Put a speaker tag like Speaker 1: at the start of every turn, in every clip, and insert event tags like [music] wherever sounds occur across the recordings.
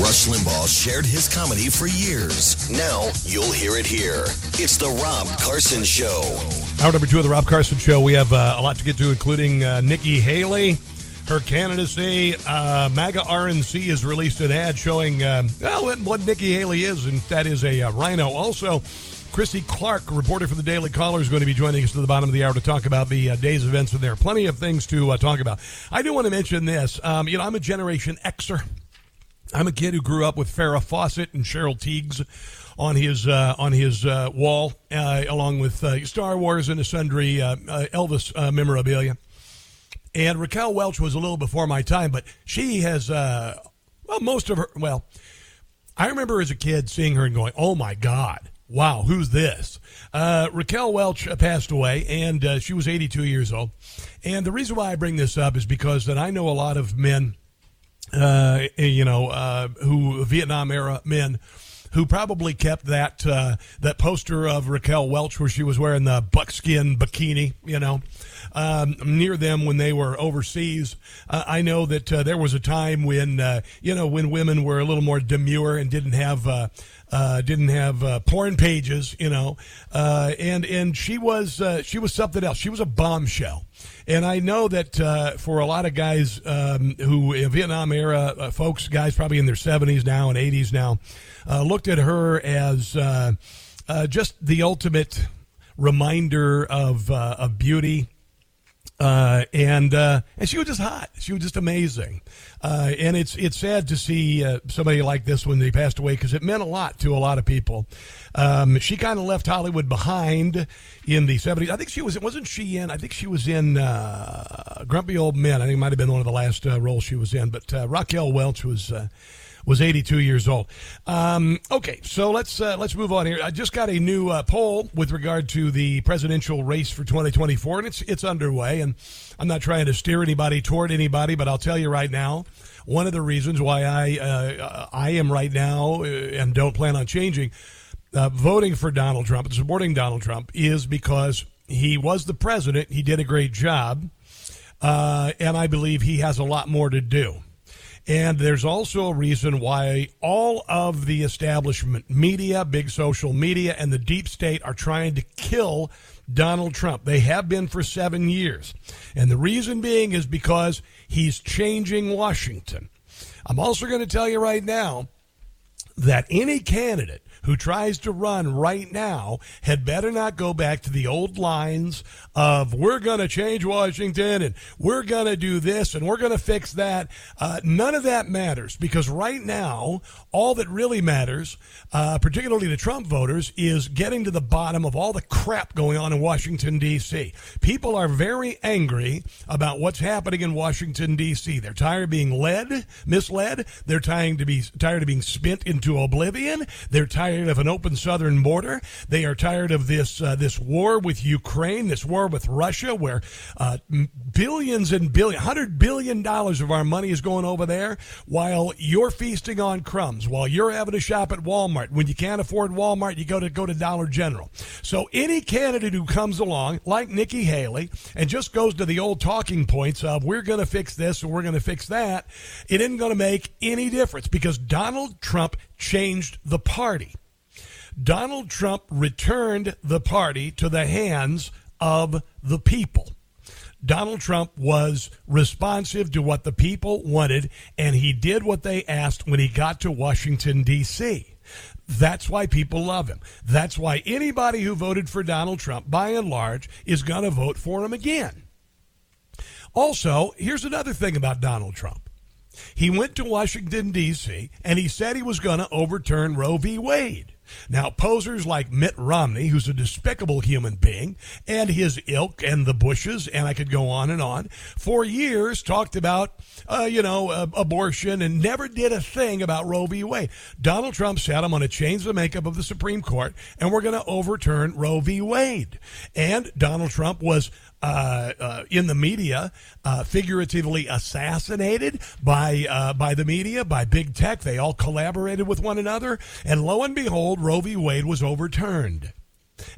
Speaker 1: Rush Limbaugh shared his comedy for years. Now you'll hear it here. It's the Rob Carson Show.
Speaker 2: Hour number two of the Rob Carson Show. We have uh, a lot to get to, including uh, Nikki Haley, her candidacy. Uh, MAGA RNC has released an ad showing uh, well what, Nikki Haley is, and that is a uh, rhino. Also, Chrissy Clark, reporter for the Daily Caller, is going to be joining us to the bottom of the hour to talk about the uh, day's events, and there are plenty of things to uh, talk about. I do want to mention this. Um, you know, I'm a Generation Xer. I'm a kid who grew up with Farrah Fawcett and Cheryl Tiegs on his uh, on his uh, wall, uh, along with uh, Star Wars and a sundry uh, uh, Elvis memorabilia. And Raquel Welch was a little before my time, but she has well most of her. Well, I remember as a kid seeing her and going, "Oh my God." Wow, who's this? Raquel Welch passed away, and she was 82 years old. And the reason why I bring this up is because that I know a lot of men uh, you know, uh, who Vietnam era men who probably kept that uh, that poster of Raquel Welch where she was wearing the buckskin bikini, you know, um, near them when they were overseas. Uh, I know that uh, there was a time when uh, you know when women were a little more demure and didn't have. Uh, uh, didn't have porn pages, you know, and and she was she was something else. She was a bombshell, and I know that uh, for a lot of guys um, who in Vietnam era uh, folks, guys probably in their seventies now and eighties now, looked at her as just the ultimate reminder of of beauty uh, and uh, and she was just hot. She was just amazing. Uh, and it's it's sad to see uh, somebody like this when they passed away because it meant a lot to a lot of people. Um, she kind of left Hollywood behind in the seventies. I think she was wasn't she in? I think she was in uh, Grumpy Old Men. I think it might have been one of the last uh, roles she was in. But Raquel Welch was was 82 years old. Um, okay, so let's uh, let's move on here. I just got a new uh, poll with regard to the presidential race for 2024, and it's it's underway. And I'm not trying to steer anybody toward anybody, but I'll tell you right now, one of the reasons why I uh, I am right now uh, and don't plan on changing. Uh, voting for Donald Trump and supporting Donald Trump is because he was the president. He did a great job. Uh, and I believe he has a lot more to do. And there's also a reason why all of the establishment media, big social media, and the deep state are trying to kill Donald Trump. They have been for seven years. And the reason being is because he's changing Washington. I'm also going to tell you right now that any candidate who tries to run right now had better not go back to the old lines of we're going to change Washington and we're going to do this and we're going to fix that. Uh, none of that matters because right now, all that really matters, uh, particularly the Trump voters, is getting to the bottom of all the crap going on in Washington, D.C. People are very angry about what's happening in Washington, D.C. They're tired of being led, misled. They're tired to be tired of being spent into oblivion. They're tired of an open southern border. They are tired of this uh, this war with Ukraine, this war war with Russia, where uh, billions and billion, hundred billion dollars of our money is going over there, while you're feasting on crumbs, while you're having to shop at Walmart. When you can't afford Walmart, you go to go to Dollar General. So any candidate who comes along, like Nikki Haley, and just goes to the old talking points of we're going to fix this and we're going to fix that, it isn't going to make any difference because Donald Trump changed the party. Donald Trump returned the party to the hands of the people. Donald Trump was responsive to what the people wanted, and he did what they asked when he got to Washington, D.C. That's why people love him. That's why anybody who voted for Donald Trump, by and large, is going to vote for him again. Also, here's another thing about Donald Trump. He went to Washington, D.C., and he said he was going to overturn Roe v. Wade. Now, posers like Mitt Romney, who's a despicable human being, and his ilk and the Bushes, and I could go on and on, for years talked about, uh, you know, uh, abortion and never did a thing about Roe v. Wade. Donald Trump said, I'm going to change the makeup of the Supreme Court and we're going to overturn Roe v. Wade. And Donald Trump was uh, uh, in the media, uh, figuratively assassinated by uh, by the media, by big tech. They all collaborated with one another, and lo and behold, Roe v. Wade was overturned,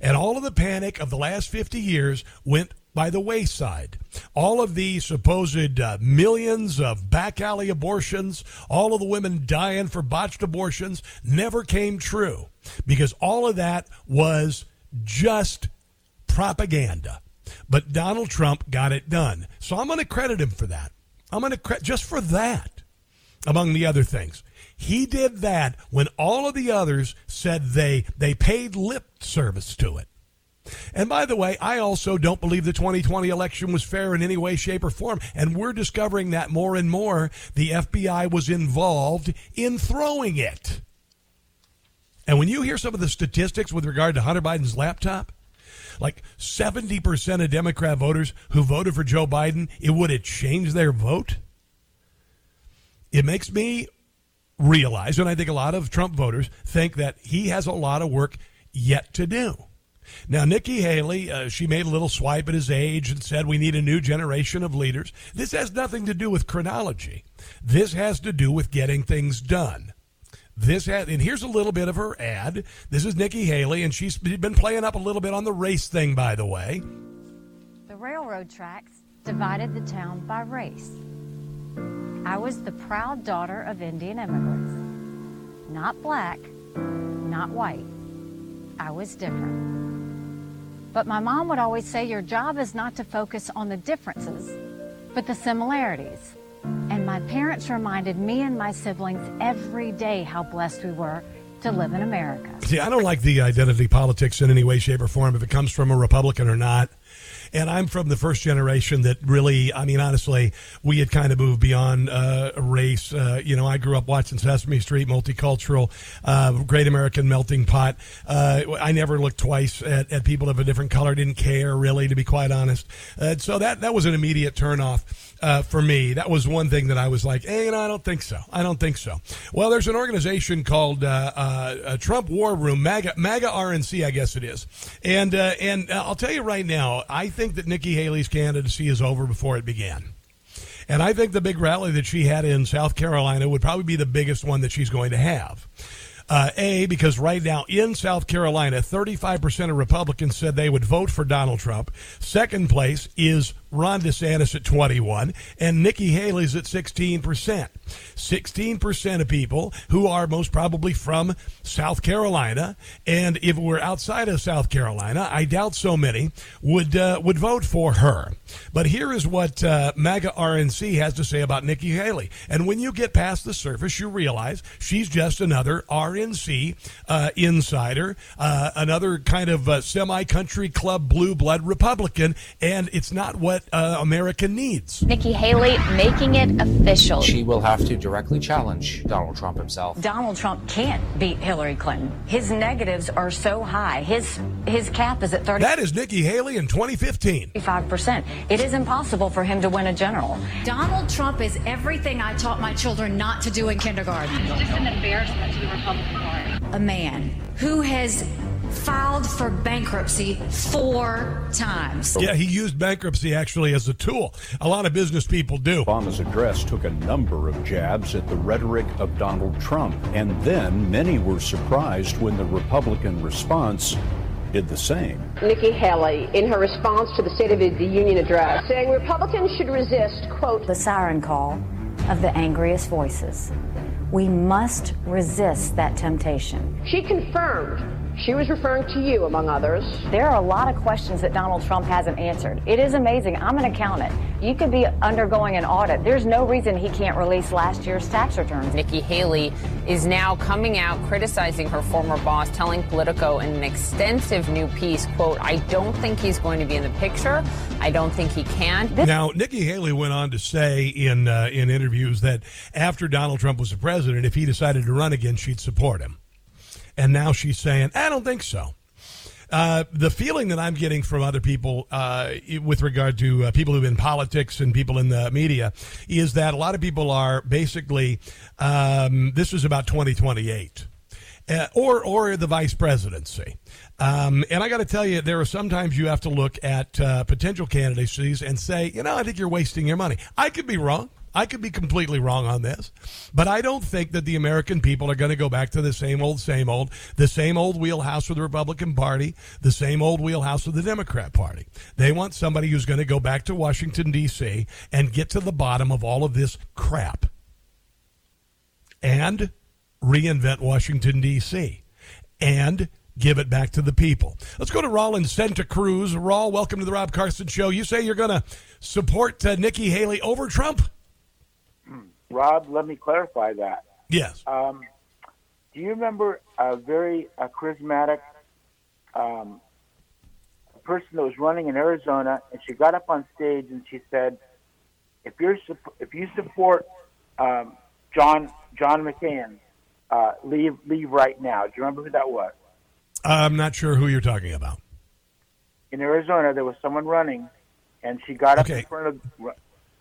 Speaker 2: and all of the panic of the last fifty years went by the wayside. All of the supposed uh, millions of back alley abortions, all of the women dying for botched abortions, never came true because all of that was just propaganda. But Donald Trump got it done. So I'm going to credit him for that. I'm going to credit just for that, among the other things. He did that when all of the others said they they paid lip service to it. And by the way, I also don't believe the 2020 election was fair in any way, shape, or form. And we're discovering that more and more. The FBI was involved in throwing it. And when you hear some of the statistics with regard to Hunter Biden's laptop, like 70% of Democrat voters who voted for Joe Biden, it would have changed their vote. It makes me realize, and I think a lot of Trump voters think that he has a lot of work yet to do. Now, Nikki Haley, uh, she made a little swipe at his age and said we need a new generation of leaders. This has nothing to do with chronology. This has to do with getting things done. This had, and here's a little bit of her ad. This is Nikki Haley, and she's been playing up a little bit on the race thing, by the way.
Speaker 3: The railroad tracks divided the town by race. I was the proud daughter of Indian immigrants. Not black, not white. I was different. But my mom would always say your job is not to focus on the differences, but the similarities. And my parents reminded me and my siblings every day how blessed we were to live in America.
Speaker 2: See, I don't like the identity politics in any way, shape, or form, if it comes from a Republican or not. And I'm from the first generation that really, I mean, honestly, we had kind of moved beyond uh, race. Uh, you know, I grew up watching Sesame Street, multicultural, uh, great American melting pot. Uh, I never looked twice at, at, people of a different color, didn't care really, to be quite honest. Uh, so that, that was an immediate turnoff. Uh, for me, that was one thing that I was like, hey, you know, I don't think so. I don't think so. Well, there's an organization called Trump War Room, MAGA, MAGA RNC, I guess it is. And, and I'll tell you right now, I think that Nikki Haley's candidacy is over before it began. And I think the big rally that she had in South Carolina would probably be the biggest one that she's going to have. Uh, a, because right now in South Carolina, 35% of Republicans said they would vote for Donald Trump. Second place is Ron DeSantis at 21, and Nikki Haley's at 16%. 16% of people who are most probably from South Carolina, and if we're outside of South Carolina, I doubt so many would uh, would vote for her. But here is what uh, MAGA RNC has to say about Nikki Haley. And when you get past the surface, you realize she's just another RNC uh, insider, uh, another kind of uh, semi-country club blue blood Republican, and it's not what uh, America needs.
Speaker 4: Nikki Haley making it official.
Speaker 5: She will have to directly challenge Donald Trump himself.
Speaker 3: Donald Trump can't beat Hillary Clinton. His negatives are so high. His his cap is at 30.
Speaker 2: That is Nikki Haley in 2015.
Speaker 3: 35%. It is impossible for him to win a general.
Speaker 6: Donald Trump is everything I taught my children not to do in kindergarten.
Speaker 4: It's just an embarrassment to the Republican Party.
Speaker 6: A man who has filed for bankruptcy four times.
Speaker 2: Yeah, he used bankruptcy actually as a tool. A lot of business people do.
Speaker 7: Obama's address took a number of jabs at the rhetoric of Donald Trump, and then many were surprised when the Republican response did the same.
Speaker 8: Nikki Haley, in her response to the State of the Union address, saying Republicans should resist, quote,
Speaker 3: the siren call of the angriest voices. We must resist that temptation.
Speaker 8: She confirmed she was referring to you, among others.
Speaker 3: There are a lot of questions that Donald Trump hasn't answered. It is amazing. I'm an accountant. You could be undergoing an audit. There's no reason he can't release last year's tax returns.
Speaker 9: Nikki Haley is now coming out criticizing her former boss, telling Politico in an extensive new piece, quote, I don't think he's going to be in the picture. I don't think he can.
Speaker 2: Now, Nikki Haley went on to say in uh, in interviews that after Donald Trump was the president, if he decided to run again, she'd support him. And now she's saying, "I don't think so." Uh, the feeling that I'm getting from other people uh, with regard to uh, people who've been in politics and people in the media is that a lot of people are basically um, this is about 2028. Uh, or or the vice presidency. Um, and I got to tell you, there are sometimes you have to look at uh, potential candidacies and say, you know, I think you're wasting your money. I could be wrong. I could be completely wrong on this, but I don't think that the American people are going to go back to the same old, same old, the same old wheelhouse of the Republican Party, the same old wheelhouse of the Democrat Party. They want somebody who's going to go back to Washington, D.C. and get to the bottom of all of this crap and reinvent Washington, D.C. and give it back to the people. Let's go to Raul in Santa Cruz. Raul, welcome to the Rob Carson Show. You say you're going to support uh, Nikki Haley over Trump?
Speaker 10: Rob, let me clarify that.
Speaker 2: Yes.
Speaker 10: Um, do you remember a very a charismatic um, person that was running in Arizona, and she got up on stage and she said, "If you're if you support um, John John McCain, uh, leave leave right now." Do you remember who that was?
Speaker 2: I'm not sure who you're talking about.
Speaker 10: In Arizona, there was someone running, and she got up
Speaker 2: Okay.
Speaker 10: in front of.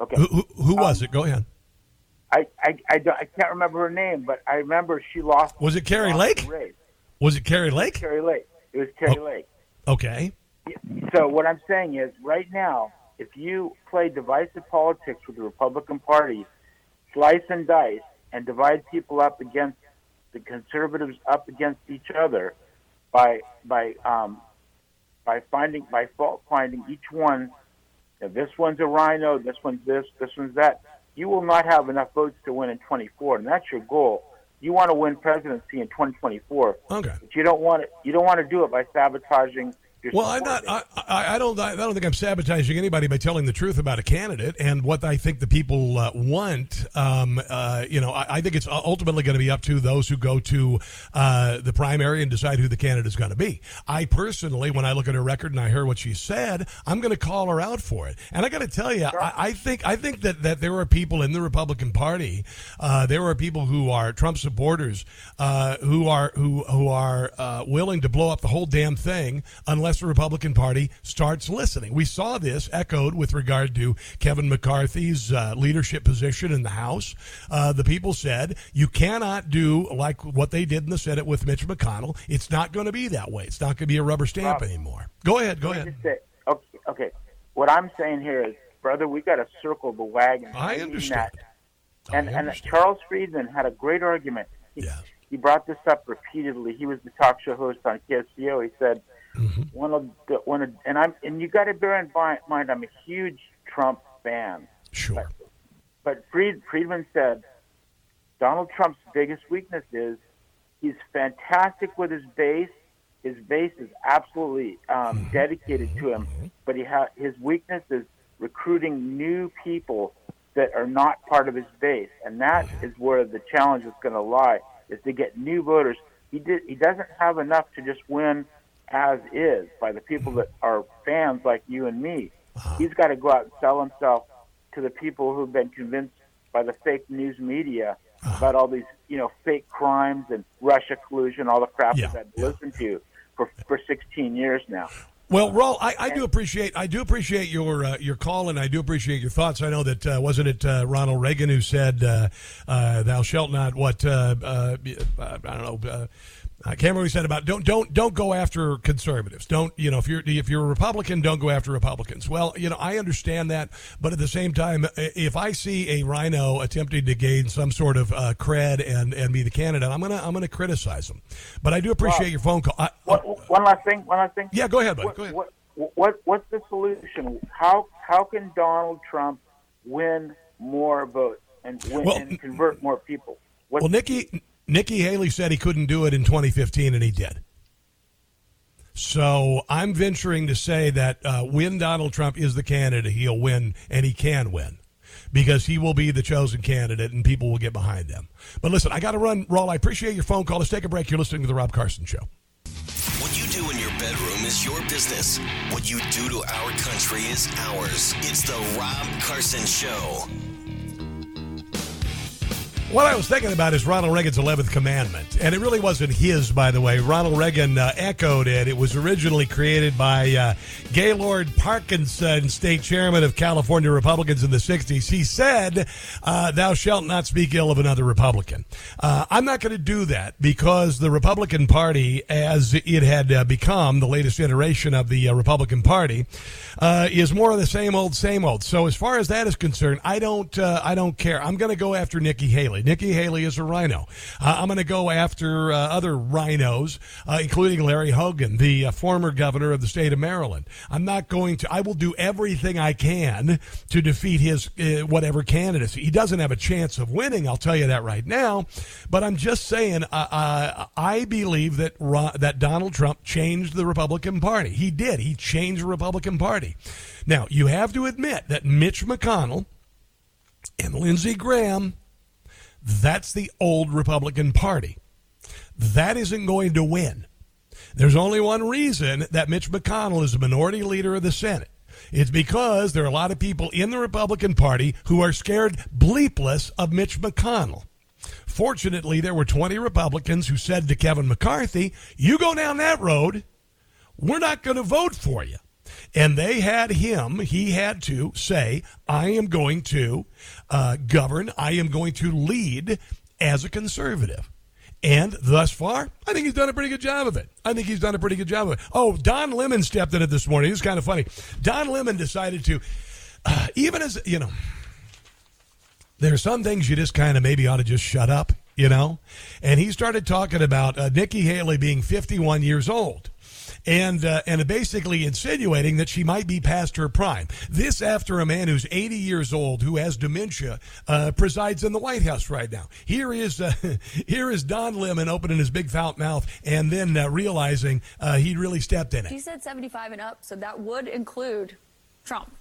Speaker 10: Okay.
Speaker 2: Who, who, who was
Speaker 10: Um,
Speaker 2: it? Go ahead.
Speaker 10: I, I, I, don't, I can't remember her name, but I remember she lost.
Speaker 2: Was it
Speaker 10: Kari
Speaker 2: Lake? Was it Kari Lake?
Speaker 10: Kari Lake. It was Kari
Speaker 2: Oh.
Speaker 10: Lake.
Speaker 2: Okay.
Speaker 10: So what I'm saying is, right now, if you play divisive politics with the Republican Party, slice and dice, and divide people up against the conservatives up against each other by by um, by finding by fault finding each one. If this one's a rhino, this one's this, this one's that. You will not have enough votes to win in 24, and that's your goal. You want to win presidency in 2024,
Speaker 2: Okay.
Speaker 10: but you don't want it. You don't want to do it by sabotaging
Speaker 2: Well, I'm not. I, I, I don't. I don't think I'm sabotaging anybody by telling the truth about a candidate and what I think the people uh, want. Um, uh, you know, I, I think it's ultimately going to be up to those who go to uh, the primary and decide who the candidate is going to be. I personally, when I look at her record and I hear what she said, I'm going to call her out for it. And I got to tell you, I, I think I think that that there are people in the Republican Party, uh, there are people who are Trump supporters, uh, who are who who are uh, willing to blow up the whole damn thing unless the Republican Party starts listening. We saw this echoed with regard to Kevin McCarthy's uh, leadership position in the House. Uh, the people said you cannot do like what they did in the Senate with Mitch McConnell. It's not going to be that way. It's not going to be a rubber stamp
Speaker 10: Rob,
Speaker 2: anymore. Go ahead. Go ahead.
Speaker 10: say- okay, okay. What I'm saying here is, brother, we got to circle the wagon.
Speaker 2: I understand.
Speaker 10: that. And, and Charles Friedman had a great argument. He, he brought this up repeatedly. He was the talk show host on KSCO. He said,
Speaker 2: Mm-hmm.
Speaker 10: one of the, one of, and I'm and you got to bear in mind, I'm a huge Trump fan.
Speaker 2: Sure.
Speaker 10: But, but Fried, Friedman said Donald Trump's biggest weakness is he's fantastic with his base. His base is absolutely um, dedicated to him, but he ha- his weakness is recruiting new people that are not part of his base, and that is where the challenge is going to lie: is to get new voters. He did. He doesn't have enough to just win as is by the people that are fans like you and me. He's got to go out and sell himself to the people who've been convinced by the fake news media about all these, you know, fake crimes and Russia collusion, all the crap
Speaker 2: Yeah,
Speaker 10: that I've listened to for for 16 years now.
Speaker 2: Well, Raul, I, I do appreciate I do appreciate your uh, your call and I do appreciate your thoughts. I know that uh, wasn't it uh, Ronald Reagan who said, uh, uh, "Thou shalt not what uh, uh, I don't know." I can't remember what he said about don't don't don't go after conservatives. Don't you know if you're if you're a Republican, don't go after Republicans. Well, you know I understand that, but at the same time, if I see a rhino attempting to gain some sort of uh, cred and and be the candidate, I'm gonna I'm gonna criticize them. But I do appreciate your phone call. I,
Speaker 10: What, one last thing. One last thing.
Speaker 2: Yeah, go ahead, buddy.
Speaker 10: What,
Speaker 2: Go ahead.
Speaker 10: What, what what's the solution? How how can Donald Trump win more votes and win
Speaker 2: Well,
Speaker 10: and convert more people? What,
Speaker 2: Well, Nikki Nikki Haley said he couldn't do it in 2015, and he did. So I'm venturing to say that uh, when Donald Trump is the candidate, he'll win, and he can win because he will be the chosen candidate, and people will get behind them. But listen, I got to run, Raul. I appreciate your phone call. Let's take a break. You're listening to the Rob Carson Show.
Speaker 1: What you do in your bedroom is your business. What you do to our country is ours. It's the Rob Carson Show.
Speaker 2: What I was thinking about is Ronald Reagan's 11th commandment. And it really wasn't his, by the way. Ronald Reagan uh, echoed it. It was originally created by uh, Gaylord Parkinson, state chairman of California Republicans in the 60s. He said, uh, Thou shalt not speak ill of another Republican. Uh, I'm not going to do that because the Republican Party, as it had uh, become the latest iteration of the uh, Republican Party, is more of the same old, same old. So as far as that is concerned, I don't, I don't care. I'm going to go after Nikki Haley. Nikki Haley is a rhino. Uh, I'm going to go after uh, other rhinos, uh, including Larry Hogan, the uh, former governor of the state of Maryland. I'm not going to. I will do everything I can to defeat his uh, whatever candidacy. He doesn't have a chance of winning. I'll tell you that right now. But I'm just saying. Uh, I believe that that Donald Trump changed the Republican Party. He did. He changed the Republican Party. Now you have to admit that Mitch McConnell and Lindsey Graham that's the old Republican Party. That isn't going to win. There's only one reason that Mitch McConnell is the minority leader of the Senate. It's because there are a lot of people in the Republican Party who are scared bleepless of Mitch McConnell. Fortunately, there were 20 Republicans who said to Kevin McCarthy, You go down that road, we're not going to vote for you. And they had him, he had to say, I am going to uh, govern, I am going to lead as a conservative. And thus far, I think he's done a pretty good job of it. I think he's done a pretty good job of it. Oh, Don Lemon stepped in it this morning. It's kind of funny. Don Lemon decided to, uh, even as, you know, there are some things you just kind of maybe ought to just shut up, you know? And he started talking about uh, Nikki Haley being 51 years old and uh, and basically insinuating that she might be past her prime. This after a man who's 80 years old who has dementia uh, presides in the White House right now. Here is uh, [laughs] here is Don Lemon opening his big fat mouth and then uh, realizing uh, he really stepped in it.
Speaker 11: He said 75 and up, so that would include Trump.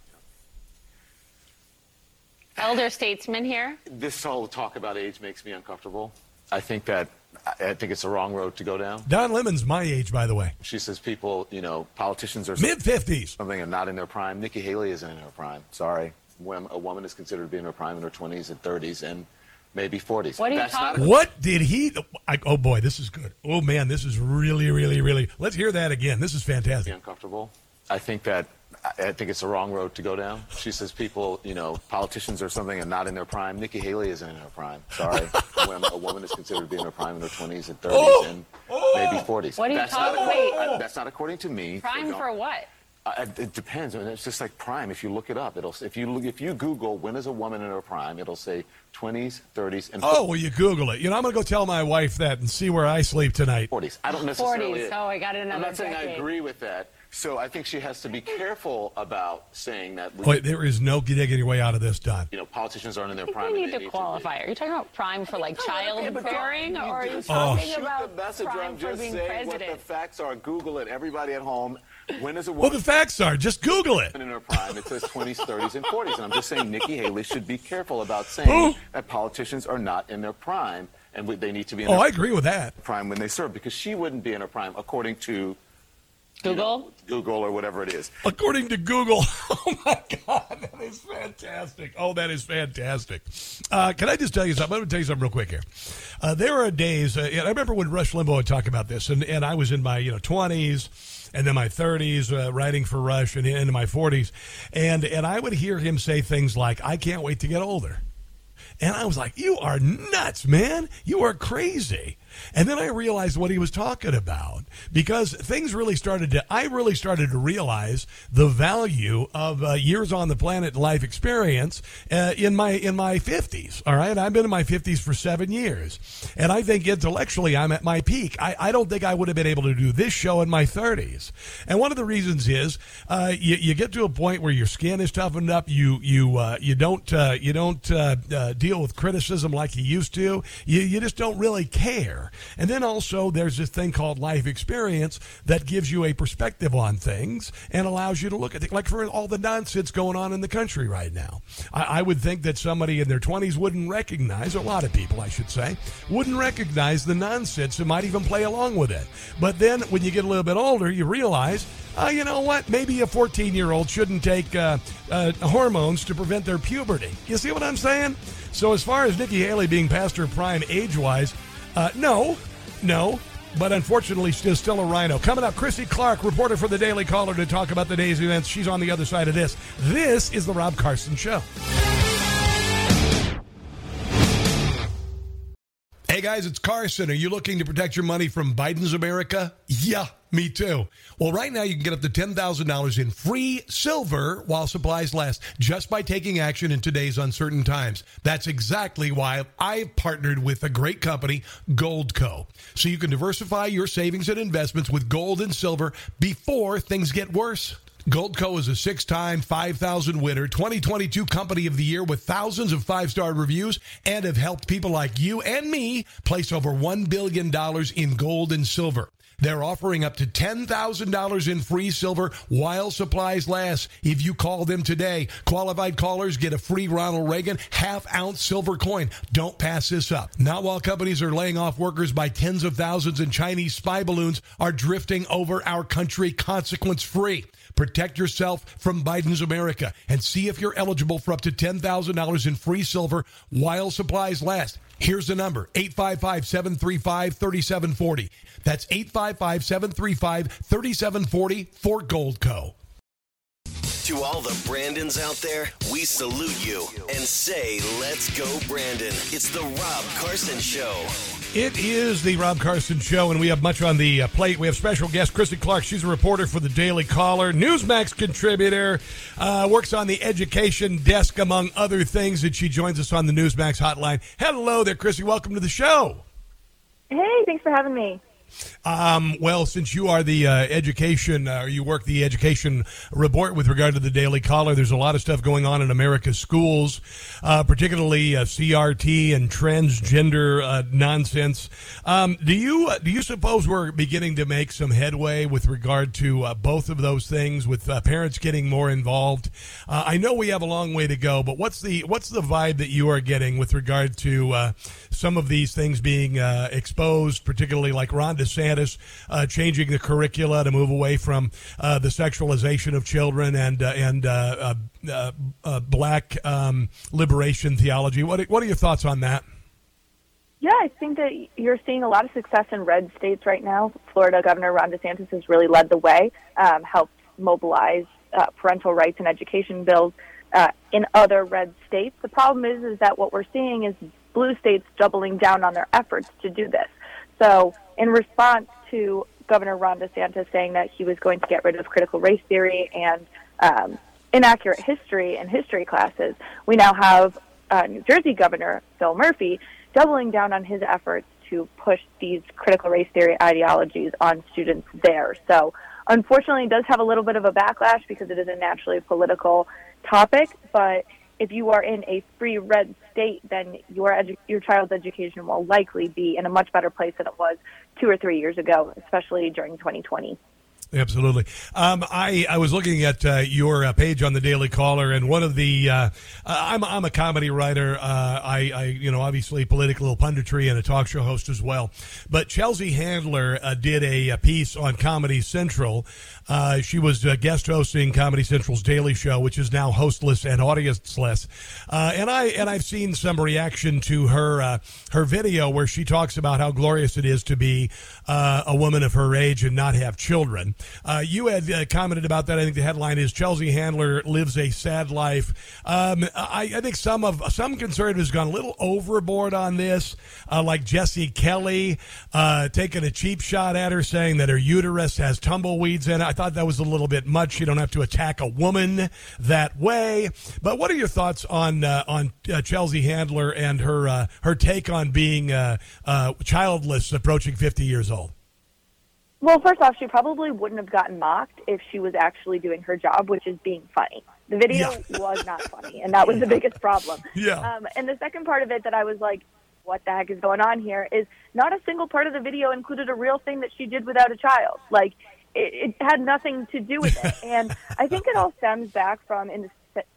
Speaker 9: Elder statesman here.
Speaker 12: This whole talk about age makes me uncomfortable. I think that I think it's the wrong road to go down.
Speaker 2: Don Lemon's my age, by the way.
Speaker 12: She says people, you know, politicians are
Speaker 2: mid fifties,
Speaker 12: something and not in their prime. Nikki Haley isn't in her prime. Sorry, when a woman is considered to be in her prime in her twenties and thirties and maybe forties.
Speaker 9: What are you talking?
Speaker 2: What did he? I, oh boy, this is good. Oh man, this is really, really, really. Let's hear that again. This is fantastic.
Speaker 12: Uncomfortable. I think that I think it's the wrong road to go down. She says people, you know, politicians or something are not in their prime. Nikki Haley isn't in her prime. Sorry. [laughs] when a woman is considered to be in her prime in her 20s and 30s oh, and oh, maybe 40s.
Speaker 9: What are you that's talking about? Wait.
Speaker 12: That's not according to me.
Speaker 9: Prime for what?
Speaker 12: Uh, it depends. I mean, it's just like prime. If you look it up, it'll if you look, if you Google when is a woman in her prime, it'll say 20s, 30s, and 40s.
Speaker 2: oh, well, you Google it. You know, I'm gonna go tell my wife that and see where I sleep tonight.
Speaker 12: 40s. I don't necessarily.
Speaker 9: 40s. Oh, I got another.
Speaker 12: I'm not
Speaker 9: saying
Speaker 12: decade. I agree with that. So I think she has to be careful about saying that.
Speaker 2: We, Wait, there is no getting your way out of this, Don.
Speaker 12: You know, politicians aren't in their
Speaker 9: prime.
Speaker 12: We
Speaker 9: need to qualify. Are you talking about prime for like child
Speaker 12: okay,
Speaker 9: bearing, or are you
Speaker 12: oh.
Speaker 9: talking
Speaker 12: oh.
Speaker 9: about
Speaker 12: the message
Speaker 9: prime
Speaker 12: I'm just
Speaker 9: for being
Speaker 12: saying
Speaker 9: president?
Speaker 12: what the facts are. Google it. Everybody at home. When is a woman?
Speaker 2: Well, the facts are. Just Google it.
Speaker 12: In her prime, it says [laughs] 20s, 30s, and 40s. And I'm just saying Nikki Haley should be careful about saying that politicians are not in their prime and they need to be in
Speaker 2: oh, their oh, I agree with that.
Speaker 12: prime when they serve because she wouldn't be in her prime according to
Speaker 9: Google?
Speaker 12: You know, Google or whatever it is.
Speaker 2: According to Google. [laughs] Oh, my God. That is fantastic. Oh, that is fantastic. Uh, can I just tell you something? I'm going to tell you something real quick here. Uh, there are days, uh, I remember when Rush Limbaugh would talk about this, and, and I was in my you know 20s and then my 30s uh, writing for Rush and into my 40s. And, and I would hear him say things like, I can't wait to get older. And I was like, You are nuts, man. You are crazy. And then I realized what he was talking about because things really started to, I really started to realize the value of uh, years on the planet life experience uh, in my, in my 50s. All right. I've been in my 50s for seven years. And I think intellectually I'm at my peak. I, I don't think I would have been able to do this show in my 30s. And one of the reasons is uh, you, you, get to a point where your skin is toughened up. You, you, uh, you don't, uh, you don't uh, deal with criticism like you used to. You, you just don't really care. And then also, there's this thing called life experience that gives you a perspective on things and allows you to look at it. Like for all the nonsense going on in the country right now. I, I would think that somebody in their 20s wouldn't recognize, a lot of people, I should say, wouldn't recognize the nonsense and might even play along with it. But then when you get a little bit older, you realize, uh, you know what? Maybe a 14 year old shouldn't take uh, uh, hormones to prevent their puberty. You see what I'm saying? So as far as Nikki Haley being past her prime age wise, uh, no, no. But unfortunately, she's still a rhino. Coming up, Chrissy Clark, reporter for the Daily Caller, to talk about the day's events. She's on the other side of this. This is the Rob Carson Show. Hey guys, it's Carson. Are you looking to protect your money from Biden's America? Yeah, me too. Well, right now you can get up to $10,000 in free silver while supplies last just by taking action in today's uncertain times. That's exactly why I've partnered with a great company, Goldco. So you can diversify your savings and investments with gold and silver before things get worse. Goldco is a six time, 5,000 winner, 2022 Company of the Year with thousands of five star reviews and have helped people like you and me place over $1 billion in gold and silver. They're offering up to $10,000 in free silver while supplies last. If you call them today, qualified callers get a free Ronald Reagan half ounce silver coin. Don't pass this up. Not while companies are laying off workers by tens of thousands and Chinese spy balloons are drifting over our country consequence free. Protect yourself from Biden's America and see if you're eligible for up to $10,000 in free silver while supplies last. Here's the number 855 735 3740. That's 855 735 3740 for Goldco.
Speaker 1: To all the Brandons out there, we salute you and say, let's go, Brandon. It's the Rob Carson Show.
Speaker 2: It is the Rob Carson Show, and we have much on the uh, plate. We have special guest Chrissy Clark. She's a reporter for the Daily Caller, Newsmax contributor, uh, works on the education desk, among other things, and she joins us on the Newsmax hotline. Hello there, Chrissy. Welcome to the show.
Speaker 13: Hey, thanks for having me.
Speaker 2: Um, well, since you are the uh, education, uh, you work the education report with regard to the Daily Caller. There's a lot of stuff going on in America's schools, uh, particularly uh, CRT and transgender uh, nonsense. Um, do you uh, do you suppose we're beginning to make some headway with regard to both of those things, with parents getting more involved? I know we have a long way to go, but what's the what's the vibe that you are getting with regard to some of these things being exposed, particularly like Ron DeSantis uh, changing the curricula to move away from uh, the sexualization of children and uh, and uh, uh, black um, liberation theology. What what are your thoughts on that?
Speaker 13: Yeah, I think that you're seeing a lot of success in red states right now. Florida Governor Ron DeSantis has really led the way, um, helped mobilize uh, parental rights and education bills uh, in other red states. The problem is, is that what we're seeing is blue states doubling down on their efforts to do this. So, in response to Governor Ron DeSantis saying that he was going to get rid of critical race theory and um, inaccurate history in history classes, we now have uh, New Jersey Governor Phil Murphy doubling down on his efforts to push these critical race theory ideologies on students there. So, unfortunately, it does have a little bit of a backlash because it is a naturally political topic, but if you are in a free red state, then your edu- your child's education will likely be in a much better place than it was two or three years ago, especially during 2020.
Speaker 2: Absolutely. Um, I, I was looking at uh, your uh, page on the Daily Caller, and one of the uh, I'm I'm a comedy writer. Uh, I, I you know obviously political punditry and a talk show host as well. But Chelsea Handler uh, did a, a, piece on Comedy Central. Uh, she was guest hosting Comedy Central's Daily Show, which is now hostless and audienceless. and I and I've seen some reaction to her her video where she talks about how glorious it is to be a woman of her age and not have children. Uh, you had uh, commented about that. I think the headline is Chelsea Handler lives a sad life. Um, I, I, think some of some conservatives gone a little overboard on this, uh, like Jesse Kelly uh, taking a cheap shot at her, saying that her uterus has tumbleweeds in it. I thought that was a little bit much. You don't have to attack a woman that way. But what are your thoughts on uh, on uh, Chelsea Handler and her her take on being childless, approaching fifty years old?
Speaker 13: Well, first off, she probably wouldn't have gotten mocked if she was actually doing her job, which is being funny. The video yeah. [laughs] was not funny, and that was the biggest problem.
Speaker 2: Yeah.
Speaker 13: Um, and the second part of it that I was like, what the heck is going on here is not a single part of the video included a real thing that she did without a child. Like, it, it had nothing to do with it. [laughs] and I think it all stems back from in the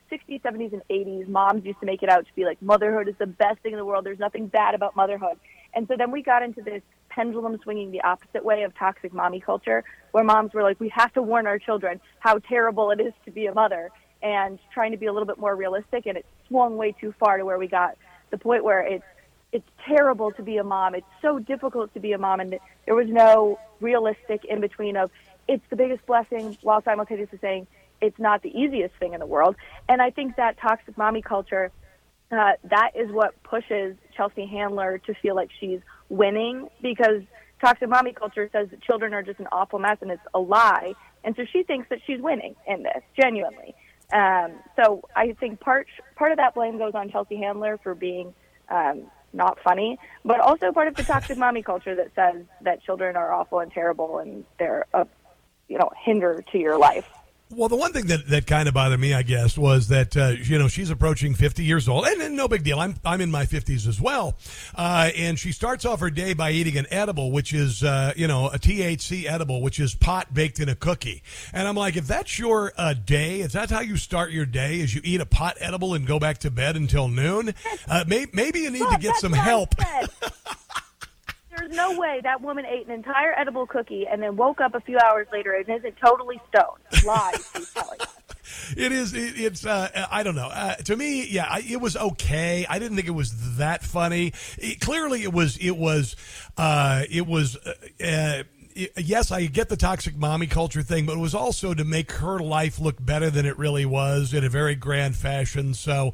Speaker 13: 60s, 70s, and 80s, moms used to make it out to be like motherhood is the best thing in the world. There's nothing bad about motherhood. And so then we got into this pendulum swinging the opposite way of toxic mommy culture, where moms were like, we have to warn our children how terrible it is to be a mother, and trying to be a little bit more realistic. And it swung way too far to where we got the point where it's it's terrible to be a mom. It's so difficult to be a mom, and there was no realistic in between of it's the biggest blessing while simultaneously saying it's not the easiest thing in the world. And I think that toxic mommy culture, uh, that is what pushes Chelsea Handler to feel like she's winning because toxic mommy culture says that children are just an awful mess and it's a lie. And so she thinks that she's winning in this, genuinely. Um, so I think part part of that blame goes on Chelsea Handler for being um, not funny, but also part of the toxic mommy culture that says that children are awful and terrible and they're a you know hinder to your life.
Speaker 2: Well, the one thing that, that kind of bothered me, I guess, was that uh, you know she's approaching fifty years old, and, and, no big deal. I'm I'm in my fifties as well, uh, and she starts off her day by eating an edible, which is uh, you know a THC edible, which is pot baked in a cookie. And I'm like, if that's your uh, day, if that's how you start your day, is you eat a pot edible and go back to bed until noon, uh, may, maybe you need to get some help. [laughs]
Speaker 13: There's no way that woman ate an entire edible cookie and then woke up a few hours later and isn't totally stoned. Lies she's telling. [laughs]
Speaker 2: It is. It, it's. Uh, I don't know. Uh, to me, yeah, it was okay. I didn't think it was that funny. It, clearly, it was. It was. Uh, it was. Uh, uh, yes, I get the toxic mommy culture thing, but it was also to make her life look better than it really was in a very grand fashion. So,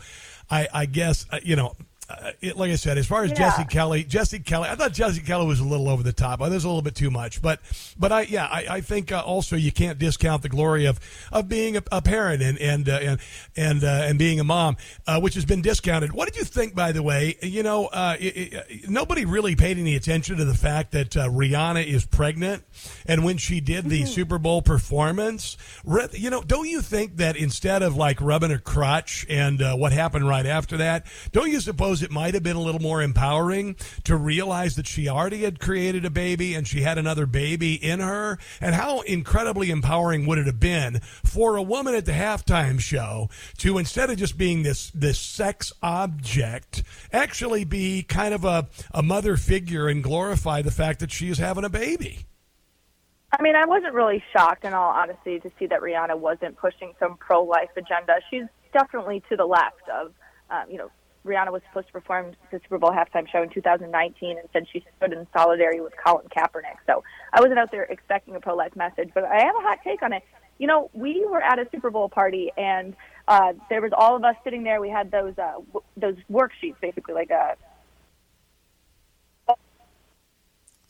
Speaker 2: I, I guess uh, you know uh, it, like I said, as far as yeah. Jesse Kelly, Jesse Kelly, I thought Jesse Kelly was a little over the top. I was a little bit too much, but but I yeah, I, I think uh, also you can't discount the glory of of being a, a parent and and uh, and and uh, and being a mom, uh, which has been discounted. What did you think, by the way? You know, uh, it, it, nobody really paid any attention to the fact that Rihanna is pregnant, and when she did the mm-hmm. Super Bowl performance, you know, don't you think that instead of like rubbing her crotch and what happened right after that, don't you suppose it might have been a little more empowering to realize that she already had created a baby and she had another baby in her. And how incredibly empowering would it have been for a woman at the halftime show to instead of just being this this sex object, actually be kind of a, a mother figure and glorify the fact that she is having a baby.
Speaker 13: I mean, I wasn't really shocked, in all honesty, to see that Rihanna wasn't pushing some pro-life agenda. She's definitely to the left of, um, you know, Rihanna was supposed to perform the Super Bowl halftime show in 2019 and said she stood in solidarity with Colin Kaepernick. So I wasn't out there expecting a pro life message, but I have a hot take on it. You know, we were at a Super Bowl party and uh, there was all of us sitting there. We had those uh, w- those worksheets, basically like a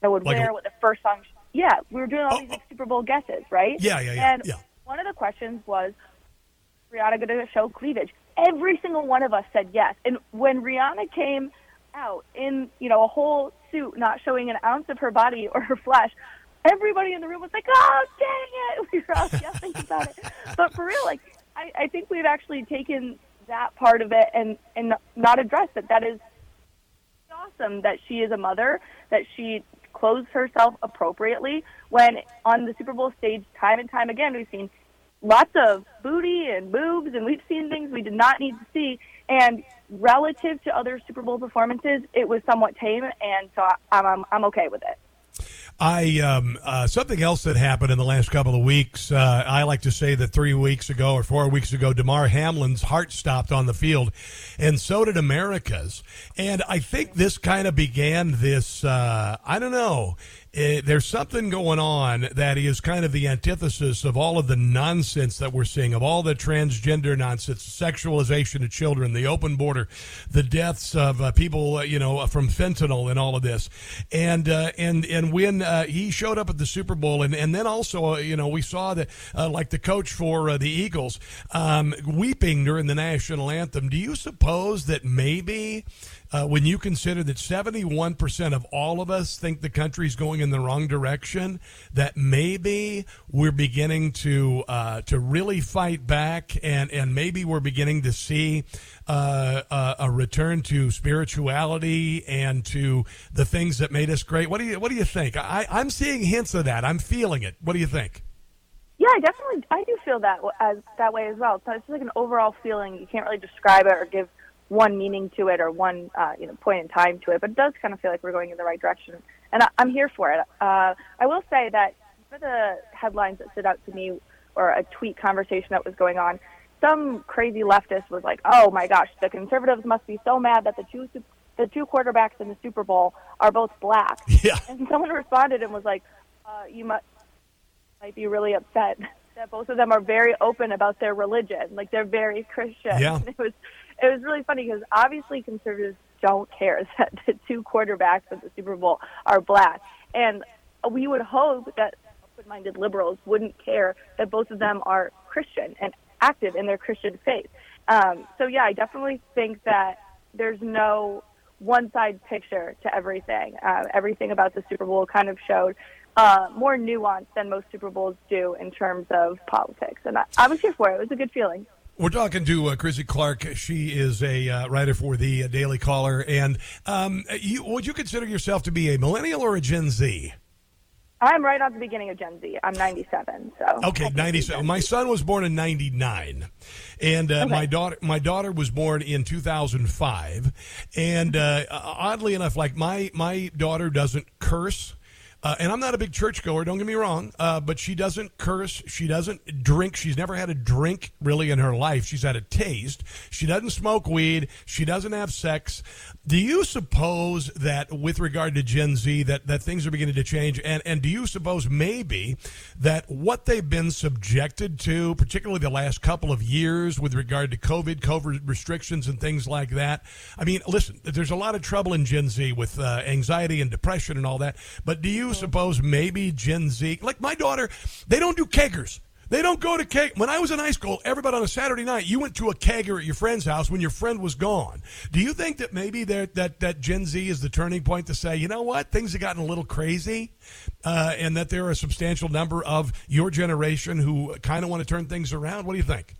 Speaker 13: I would like wear a, what the first song. Yeah, we were doing all oh, these like, Super Bowl guesses, right?
Speaker 2: Yeah, yeah, yeah.
Speaker 13: And
Speaker 2: yeah.
Speaker 13: one of the questions was, Rihanna going to show cleavage? Every single one of us said yes. And when Rihanna came out in, you know, a whole suit, not showing an ounce of her body or her flesh, everybody in the room was like, "Oh, dang it!" [laughs] We were all yelling about it. But for real, like, I, I think we've actually taken that part of it and and not addressed that. That is awesome that she is a mother, that she clothes herself appropriately. When on the Super Bowl stage, time and time again, we've seen lots of booty and boobs, and we've seen things we did not need to see. And relative to other Super Bowl performances, it was somewhat tame, and so I, I'm I'm okay with it.
Speaker 2: I um, uh, something else that happened in the last couple of weeks. Uh, I like to say that three weeks ago or four weeks ago, Damar Hamlin's heart stopped on the field, and so did America's. And I think this kind of began this. Uh, I don't know it, there's something going on that is kind of the antithesis of all of the nonsense that we're seeing, of all the transgender nonsense, sexualization of children, the open border, the deaths of uh, people, uh, you know, from fentanyl and all of this. And uh, and and when uh, he showed up at the Super Bowl, and and then also, uh, you know, we saw that uh, like the coach for the Eagles um, weeping during the national anthem. Do you suppose that maybe? Uh, when you consider that 71% of all of us think the country's going in the wrong direction, that maybe we're beginning to uh, to really fight back, and, and maybe we're beginning to see uh, uh a return to spirituality and to the things that made us great. What do you What do you think? I, I'm seeing hints of that. I'm feeling it. What do you think?
Speaker 13: Yeah, I definitely I do feel that as that way as well. So it's like an overall feeling. You can't really describe it or give one meaning to it or one uh, you know point in time to it, but it does kind of feel like we're going in the right direction, and I, I'm here for it. Uh, I will say that for the headlines that stood out to me, or a tweet conversation that was going on, some crazy leftist was like, "Oh my gosh, the conservatives must be so mad that the two the two quarterbacks in the Super Bowl are both black." [laughs]
Speaker 2: Yeah.
Speaker 13: And someone responded and was like, uh, "You might might be really upset that both of them are very open about their religion, like they're very Christian."
Speaker 2: Yeah. [laughs]
Speaker 13: It was it was really funny because obviously conservatives don't care [laughs] that the two quarterbacks at the Super Bowl are black, and we would hope that open-minded liberals wouldn't care that both of them are Christian and active in their Christian faith. Um, so yeah, I definitely think that there's no one-side picture to everything. Uh, everything about the Super Bowl kind of showed uh, more nuance than most Super Bowls do in terms of politics, and I, I was here for it. It was a good feeling.
Speaker 2: We're talking to uh, Chrissy Clark. She is a uh, writer for the uh, Daily Caller. And um, you, would you consider yourself to be a millennial or a Gen Z?
Speaker 13: I'm right at the beginning of Gen Z. I'm 97, so
Speaker 2: Okay, 97. My son was born in 99. And uh, my daughter my daughter was born in 2005. And uh, oddly enough like my my daughter doesn't curse. Uh, and I'm not a big churchgoer, don't get me wrong, uh, but she doesn't curse. She doesn't drink. She's never had a drink really in her life. She's had a taste. She doesn't smoke weed. She doesn't have sex. Do you suppose that with regard to Gen Z that, that things are beginning to change? And, and do you suppose maybe that what they've been subjected to, particularly the last couple of years with regard to COVID, COVID restrictions and things like that? I mean, listen, there's a lot of trouble in Gen Z with uh, anxiety and depression and all that. But do you suppose maybe Gen Z, like my daughter, they don't do keggers. They don't go to keg. When I was in high school, everybody on a Saturday night, you went to a kegger at your friend's house when your friend was gone. Do you think that maybe that that Gen Z is the turning point to say, you know what, things have gotten a little crazy, uh, and that there are a substantial number of your generation who kind of want to turn things around? What do you think?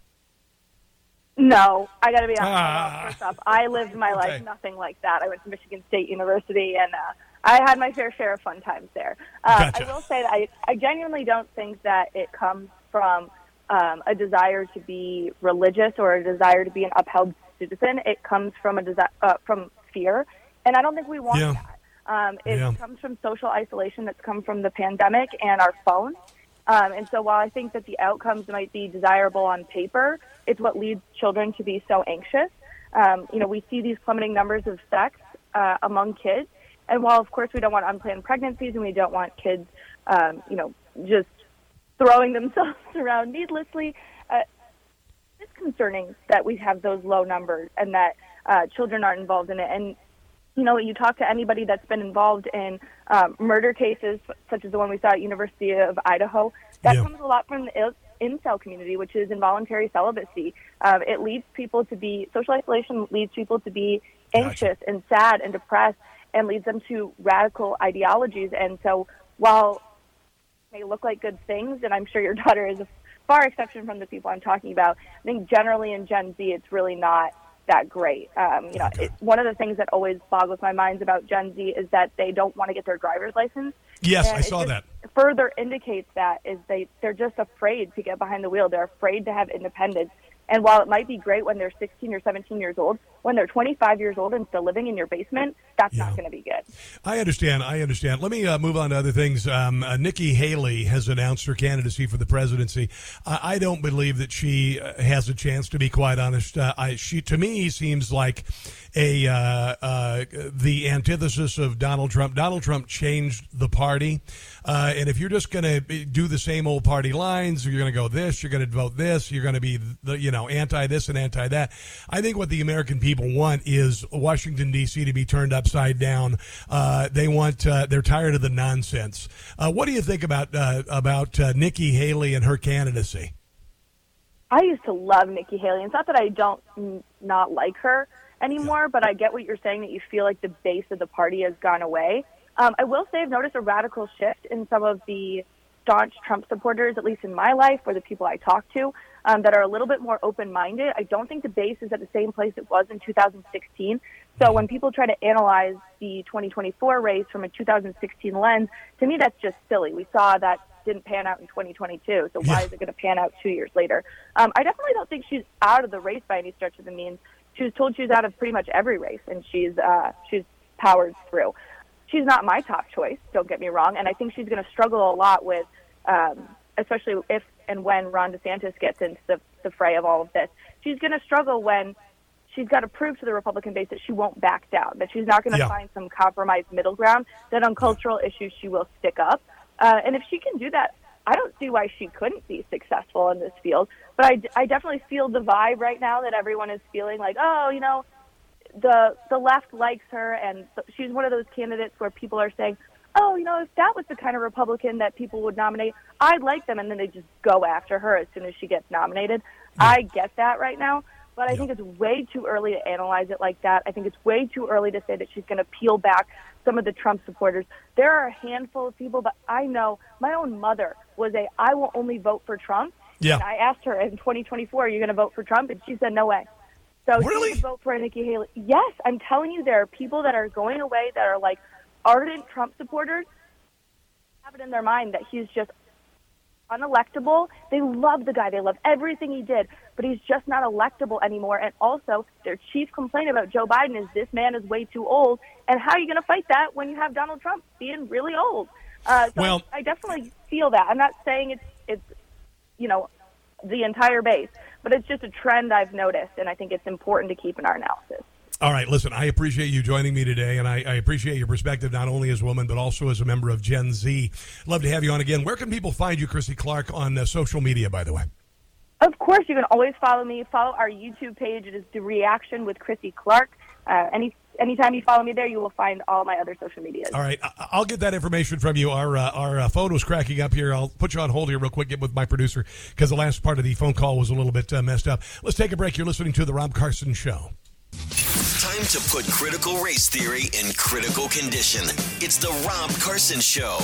Speaker 13: No, I got to be honest.
Speaker 2: Ah.
Speaker 13: First off, I lived my [laughs] life nothing like that. I went to Michigan State University, and uh, I had my fair share of fun times there. Uh,
Speaker 2: Gotcha.
Speaker 13: I will say that I, I genuinely don't think that it comes from um, a desire to be religious or a desire to be an upheld citizen. It comes from a desi- uh, from fear, and I don't think we want
Speaker 2: Yeah.
Speaker 13: that. Um, it
Speaker 2: Yeah.
Speaker 13: comes from social isolation that's come from the pandemic and our phones. Um, and so while I think that the outcomes might be desirable on paper, it's what leads children to be so anxious. Um, you know, we see these plummeting numbers of sex uh, among kids. And while, of course, we don't want unplanned pregnancies and we don't want kids, um, you know, just throwing [laughs] themselves around needlessly, uh, it's concerning that we have those low numbers and that uh, children aren't involved in it. And you know, you talk to anybody that's been involved in um, murder cases, such as the one we saw at University of Idaho. That
Speaker 2: Yeah.
Speaker 13: comes a lot from the incel community, which is involuntary celibacy. Um, it leads people to be social isolation leads people to be anxious and sad and depressed, and leads them to radical ideologies. And so, while they look like good things, and I'm sure your [laughs] daughter is a far exception from the people I'm talking about. I think generally in Gen Z, it's really not that great. Um, you know, it, one of the things that always boggles my mind about Gen Z is that they don't want to get their driver's license.
Speaker 2: Yes,
Speaker 13: And
Speaker 2: I saw that.
Speaker 13: Further indicates that is they they're just afraid to get behind the wheel. They're afraid to have independence. And while it might be great when they're 16 or 17 years old, when they're 25 years old and still living in your basement, that's not going to be good.
Speaker 2: I understand. I understand. Let me uh, move on to other things. Um, uh, Nikki Haley has announced her candidacy for the presidency. I, I don't believe that she uh, has a chance. To be quite honest, uh, I, she to me seems like a uh, uh, the antithesis of Donald Trump. Donald Trump changed the party, uh, and if you're just going to do the same old party lines, you're going to go this, you're going to vote this, you're going to be the you know anti this and anti that. I think what the American people want is Washington D.C. to be turned upside down. Uh, they want uh, they're tired of the nonsense. Uh, what do you think about uh, about uh, Nikki Haley and her candidacy?
Speaker 13: I used to love Nikki Haley. It's not that I don't n- not like her anymore, but I get what you're saying that you feel like the base of the party has gone away. Um, I will say I've noticed a radical shift in some of the staunch Trump supporters, at least in my life or the people I talk to, um, that are a little bit more open-minded. I don't think the base is at the same place it was in 2016. So when people try to analyze the 2024 race from a 2016 lens, to me that's just silly. We saw that didn't pan out in 2022, so why is it going to pan out two years later? Um, I definitely don't think she's out of the race by any stretch of the means. She was told she's out of pretty much every race, and she's uh, she's powered through. She's not my top choice. Don't get me wrong, and I think she's going to struggle a lot with, um, especially if and when Ron DeSantis gets into the, the fray of all of this. She's going to struggle when she's got to prove to the Republican base that she won't back down, that she's not going to
Speaker 14: Yeah.
Speaker 13: find some compromised middle ground, that on cultural issues she will stick up. Uh, and if she can do that, I don't see why she couldn't be successful in this field. But I, I definitely feel the vibe right now that everyone is feeling like, oh, you know, the the left likes her, and she's one of those candidates where people are saying, "Oh, you know, if that was the kind of Republican that people would nominate, I'd like them," and then they just go after her as soon as she gets nominated. I get that right now, but I think it's way too early to analyze it like that. I think it's way too early to say that she's going to peel back some of the Trump supporters. There are a handful of people, but I know my own mother was a "I will only vote for Trump."
Speaker 2: Yeah.
Speaker 13: And I asked her in 2024, "Are you going to vote for Trump?" And she said, "No way." So really? she would vote for Nikki Haley. Yes, I'm telling you, there are people that are going away that are like ardent Trump supporters. Have it in their mind that he's just unelectable. They love the guy. They love everything he did, but he's just not electable anymore. And also, their chief complaint about Joe Biden is this man is way too old. And how are you going to fight that when you have Donald Trump being really old? Uh, so
Speaker 2: Well-
Speaker 13: I definitely feel that. I'm not saying it's it's you know the entire base, but it's just a trend I've noticed, and I think it's important to keep in our analysis.
Speaker 2: All right, listen, I appreciate you joining me today, and I, I appreciate your perspective not only as a woman, but also as a member of Gen Z. Love to have you on again. Where can people find you, Chrissy Clark, on uh, social media, by the way?
Speaker 13: Of course, you can always follow me. Follow our YouTube page. It is The Reaction with Chrissy Clark. Uh, any anytime you follow me there, you will find all my other social medias.
Speaker 2: All right, I- I'll get that information from you. Our uh, our uh, phone was cracking up here. I'll put you on hold here real quick, get with my producer, because the last part of the phone call was a little bit uh, messed up. Let's take a break. You're listening to The Rob Carson Show.
Speaker 1: Time to put critical race theory in critical condition. It's the Rob Carson Show.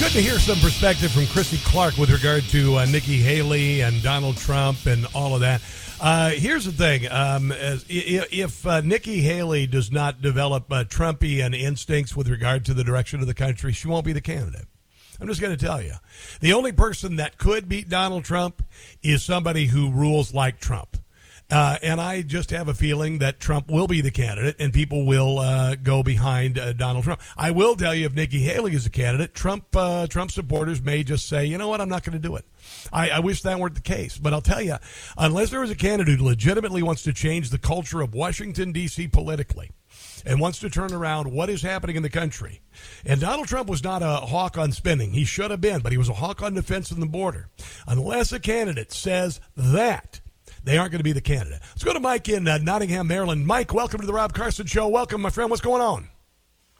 Speaker 2: Good to hear some perspective from Chrissy Clark with regard to uh, Nikki Haley and Donald Trump and all of that. Uh, here's the thing: um, as, if uh, Nikki Haley does not develop uh, Trumpian instincts with regard to the direction of the country, she won't be the candidate. I'm just going to tell you, the only person that could beat Donald Trump is somebody who rules like Trump. Uh, and I just have a feeling that Trump will be the candidate, and people will uh, go behind uh, Donald Trump. I will tell you, if Nikki Haley is a candidate, Trump uh, Trump supporters may just say, you know what, I'm not going to do it. I, I wish that weren't the case, but I'll tell you, unless there is a candidate who legitimately wants to change the culture of Washington D.C. politically, and wants to turn around what is happening in the country. And Donald Trump was not a hawk on spending. He should have been, but he was a hawk on defense and the border. Unless a candidate says that, they aren't going to be the candidate. Let's go to Mike in uh, Nottingham, Maryland. Mike, welcome to the Rob Carson Show. Welcome, my friend. What's going on?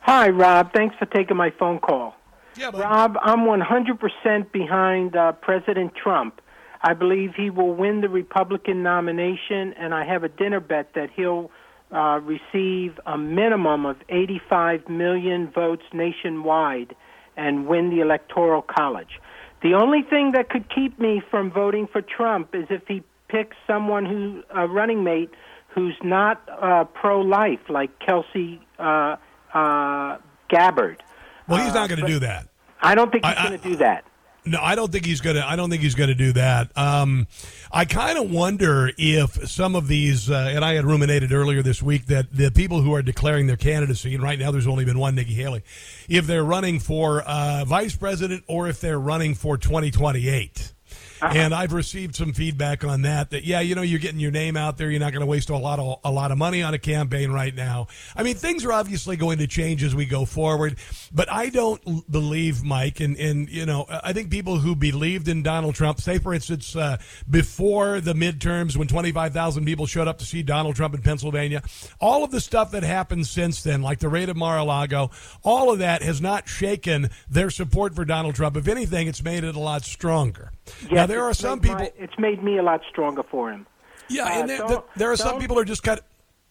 Speaker 14: Hi, Rob. Thanks for taking my phone call.
Speaker 2: Yeah,
Speaker 14: Rob, I'm 100% behind uh, President Trump. I believe he will win the Republican nomination, and I have a dinner bet that he'll uh, receive a minimum of 85 million votes nationwide and win the Electoral College. The only thing that could keep me from voting for Trump is if he picks someone who a running mate who's not uh, pro-life, like Kelsey uh, uh, Gabbard.
Speaker 2: Well, he's not going to
Speaker 14: but-
Speaker 2: do that.
Speaker 14: I don't think he's going to do that.
Speaker 2: No, I don't think he's gonna. I don't think he's gonna do that. Um, I kind of wonder if some of these, uh, and I had ruminated earlier this week that the people who are declaring their candidacy, and right now there's only been one, Nikki Haley, if they're running for uh, vice president or if they're running for 2028. And I've received some feedback on that. That yeah, you know, you're getting your name out there. You're not going to waste a lot of a lot of money on a campaign right now. I mean, things are obviously going to change as we go forward. But I don't believe Mike, and and you know, I think people who believed in Donald Trump, say for instance, uh, before the midterms when 25,000 people showed up to see Donald Trump in Pennsylvania, all of the stuff that happened since then, like the raid of Mar-a-Lago, all of that has not shaken their support for Donald Trump. If anything, it's made it a lot stronger. Now there are some people.
Speaker 14: my- it's made me a lot stronger for him.
Speaker 2: Yeah,
Speaker 14: Uh,
Speaker 2: and there, there, there are some people who are just kind of.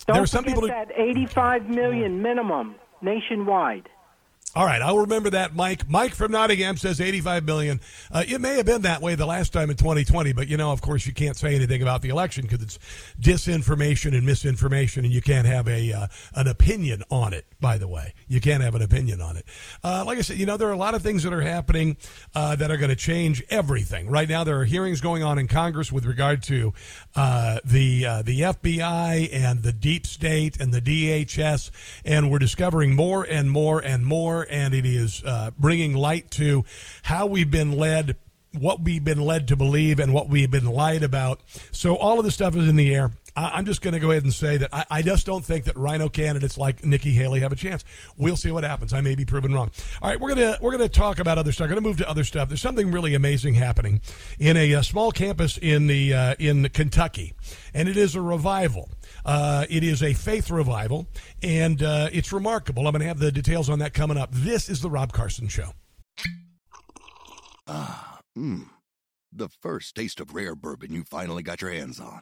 Speaker 14: Don't
Speaker 2: There are some people who.
Speaker 14: that 85 million minimum nationwide.
Speaker 2: All right, I'll remember that, Mike. Mike from Nottingham says 85 million. Uh, it may have been that way the last time in 2020, but you know, of course, you can't say anything about the election because it's disinformation and misinformation, and you can't have a uh, an opinion on it. By the way, you can't have an opinion on it. Uh, like I said, you know, there are a lot of things that are happening uh, that are going to change everything. Right now, there are hearings going on in Congress with regard to uh, the uh, the FBI and the deep state and the DHS, and we're discovering more and more and more and it is uh, bringing light to how we've been led, what we've been led to believe, and what we've been lied about. So all of this stuff is in the air. I, am just going to go ahead and say that I, I, just don't think that RINO candidates like Nikki Haley have a chance. We'll see what happens. I may be proven wrong. All right, we're gonna we're gonna talk about other stuff. We're gonna move to other stuff. There's something really amazing happening in a, a small campus in the uh, in Kentucky, and it is a revival. Uh, it is a faith revival, and uh, it's remarkable. I'm going to have the details on that coming up. This is the Rob Carson Show.
Speaker 15: Ah, mmm. The first taste of rare bourbon you finally got your hands on.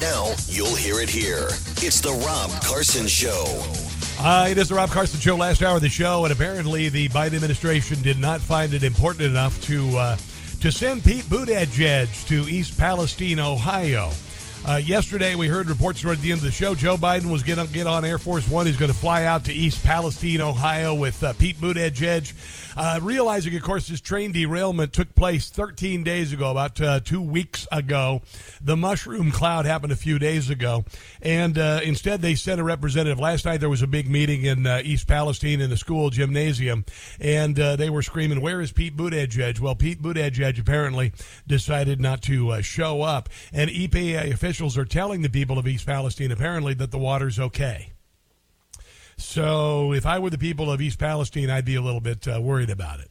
Speaker 1: Now you'll hear it here. It's the Rob Carson Show.
Speaker 2: Uh, it is the Rob Carson Show, last hour of the show, and apparently the Biden administration did not find it important enough to. Uh, to send Pete Buttigieg to East Palestine, Ohio. Uh, yesterday, we heard reports right at the end of the show. Joe Biden was going to get on Air Force One. He's going to fly out to East Palestine, Ohio, with uh, Pete Buttigieg. Uh, realizing, of course, his train derailment took place 13 days ago, about uh, two weeks ago. The mushroom cloud happened a few days ago, and uh, instead they sent a representative. Last night there was a big meeting in uh, East Palestine in the school gymnasium, and they were screaming, "Where is Pete Buttigieg?" Well, Pete Buttigieg apparently decided not to show up, and EPA officials are telling the people of East Palestine apparently that the water's okay. So if I were the people of East Palestine, I'd be a little bit uh, worried about it.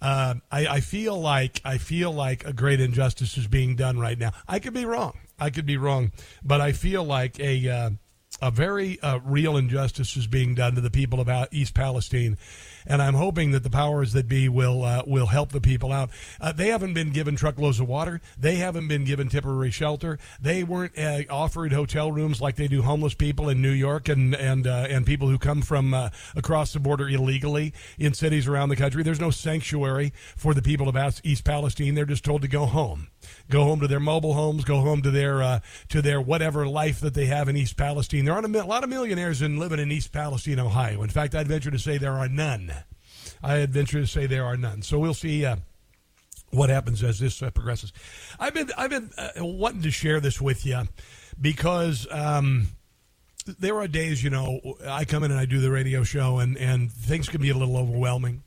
Speaker 2: Uh, I, I, feel like I feel like a great injustice is being done right now. I could be wrong. I could be wrong, but I feel like a uh, a very uh, real injustice is being done to the people of East Palestine and I'm hoping that the powers that be will uh, will help the people out. Uh, they haven't been given truckloads of water. They haven't been given temporary shelter. They weren't uh, offered hotel rooms like they do homeless people in New York and and uh, and people who come from uh, across the border illegally in cities around the country. There's no sanctuary for the people of East Palestine. They're just told to go home go home to their mobile homes, go home to their uh, to their whatever life that they have in East Palestine. There aren't a, a lot of millionaires in living in East Palestine, Ohio. In fact, I'd venture to say there are none. I'd venture to say there are none. So we'll see. Uh, what happens as this uh, progresses? I've been I've been uh, wanting to share this with you because um, there are days, you know, I come in and I do the radio show, and and things can be a little overwhelming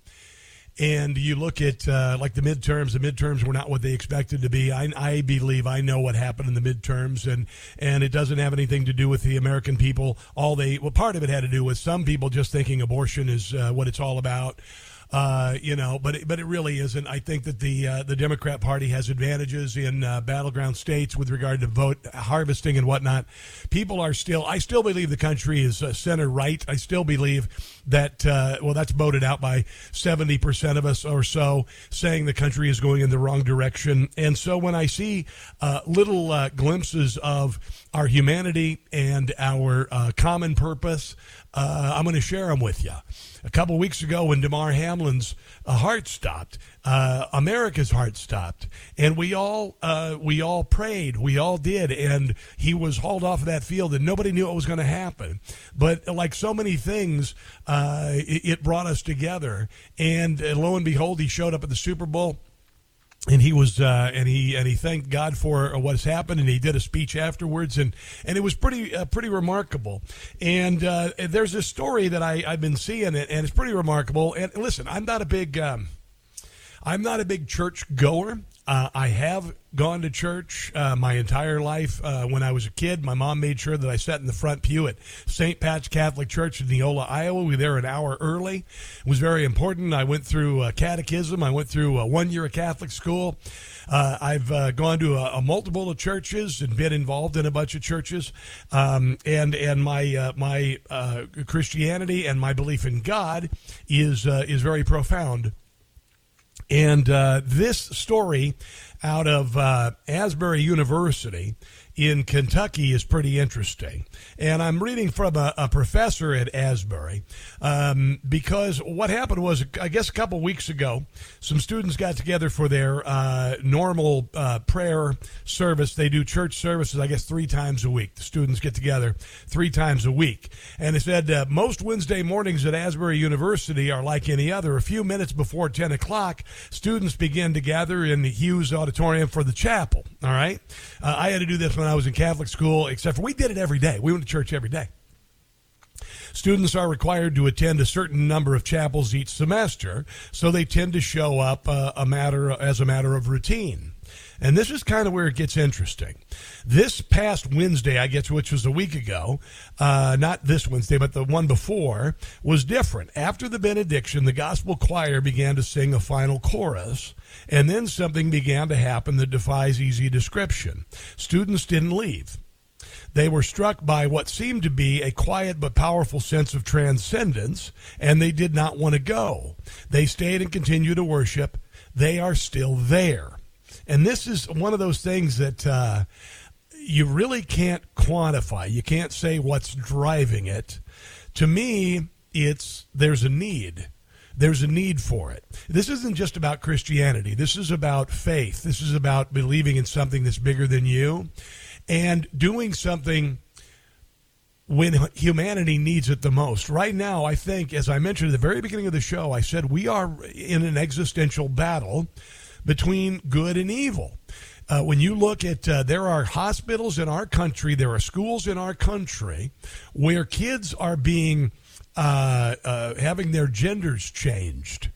Speaker 2: and you look at uh, like the midterms the midterms were not what they expected to be. I, I, believe i know what happened in the midterms and and it doesn't have anything to do with the american people. All they well part of it had to do with some people just thinking abortion is uh, what it's all about uh, you know, but it, but it really isn't. I think that the uh, the Democrat Party has advantages in uh, battleground states with regard to vote harvesting and whatnot. People are still. I still believe the country is uh, center right. I still believe that. Uh, well, that's voted out by seventy percent of us or so, saying the country is going in the wrong direction. And so when I see little glimpses of our humanity and our common purpose, I'm going to share them with you. a couple weeks ago when Damar Hamlin's uh, heart stopped, uh, America's heart stopped, and we all uh, we all prayed, we all did, and he was hauled off of that field, and nobody knew what was going to happen. But like so many things, uh, it, it, brought us together, and uh, lo and behold, he showed up at the Super Bowl and he was uh, and he and he thanked God for what's happened, and he did a speech afterwards, and and it was pretty uh, pretty remarkable. And uh, there's a story that I I've been seeing, it, and it's pretty remarkable. And listen, I'm not a big um, I'm not a big church goer. Uh, I have gone to church uh, my entire life. Uh, when I was a kid, my mom made sure that I sat in the front pew at St. Pat's Catholic Church in Neola, Iowa. We were there an hour early. It was very important. I went through uh, catechism. I went through uh, one year of Catholic school. Uh, I've gone to a, a, multiple of churches and been involved in a bunch of churches. Um, and and my my Christianity and my belief in God is is very profound. And uh, this story out of uh, Asbury University in Kentucky is pretty interesting. And I'm reading from a, a professor at Asbury um, because what happened was, I guess, a couple weeks ago, some students got together for their uh, normal uh, prayer service. They do church services, I guess, three times a week. The students get together three times a week. And they said uh, most Wednesday mornings at Asbury University are like any other. A few minutes before 10 o'clock, students begin to gather in the Hughes Auditorium for the chapel. All right. Uh, I had to do this when I was in Catholic school, except for we did it every day. We went to church every day. Students are required to attend a certain number of chapels each semester, so they tend to show up uh, a matter as a matter of routine. And this is kind of where it gets interesting. This past Wednesday, I guess, which was a week ago, uh, not this Wednesday, but the one before, was different. After the benediction, the gospel choir began to sing a final chorus, and then something began to happen that defies easy description. Students didn't leave. They were struck by what seemed to be a quiet but powerful sense of transcendence, and they did not want to go. They stayed and continued to worship. They are still there. And this is one of those things that uh, you really can't quantify. You can't say what's driving it. To me, it's there's a need. There's a need for it. This isn't just about Christianity. This is about faith. This is about believing in something that's bigger than you and doing something when humanity needs it the most. Right now, I think, as I mentioned at the very beginning of the show, I said we are in an existential battle between good and evil. Uh, when you look at, uh, there are hospitals in our country, there are schools in our country where kids are being, uh, uh having their genders changed.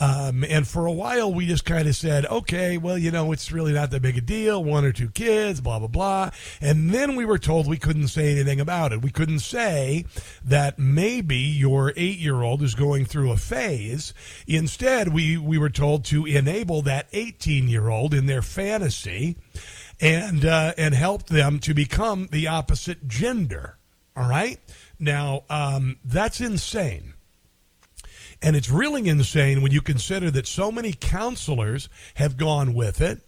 Speaker 2: Um, and for a while, we just kind of said, okay, well, you know, it's really not that big a deal. One or two kids, blah, blah, blah. And then we were told we couldn't say anything about it. We couldn't say that maybe your eight year old is going through a phase. Instead, we, we were told to enable that 18 year old in their fantasy and, uh, and help them to become the opposite gender. All right? Now, um, that's insane. And it's really insane when you consider that so many counselors have gone with it.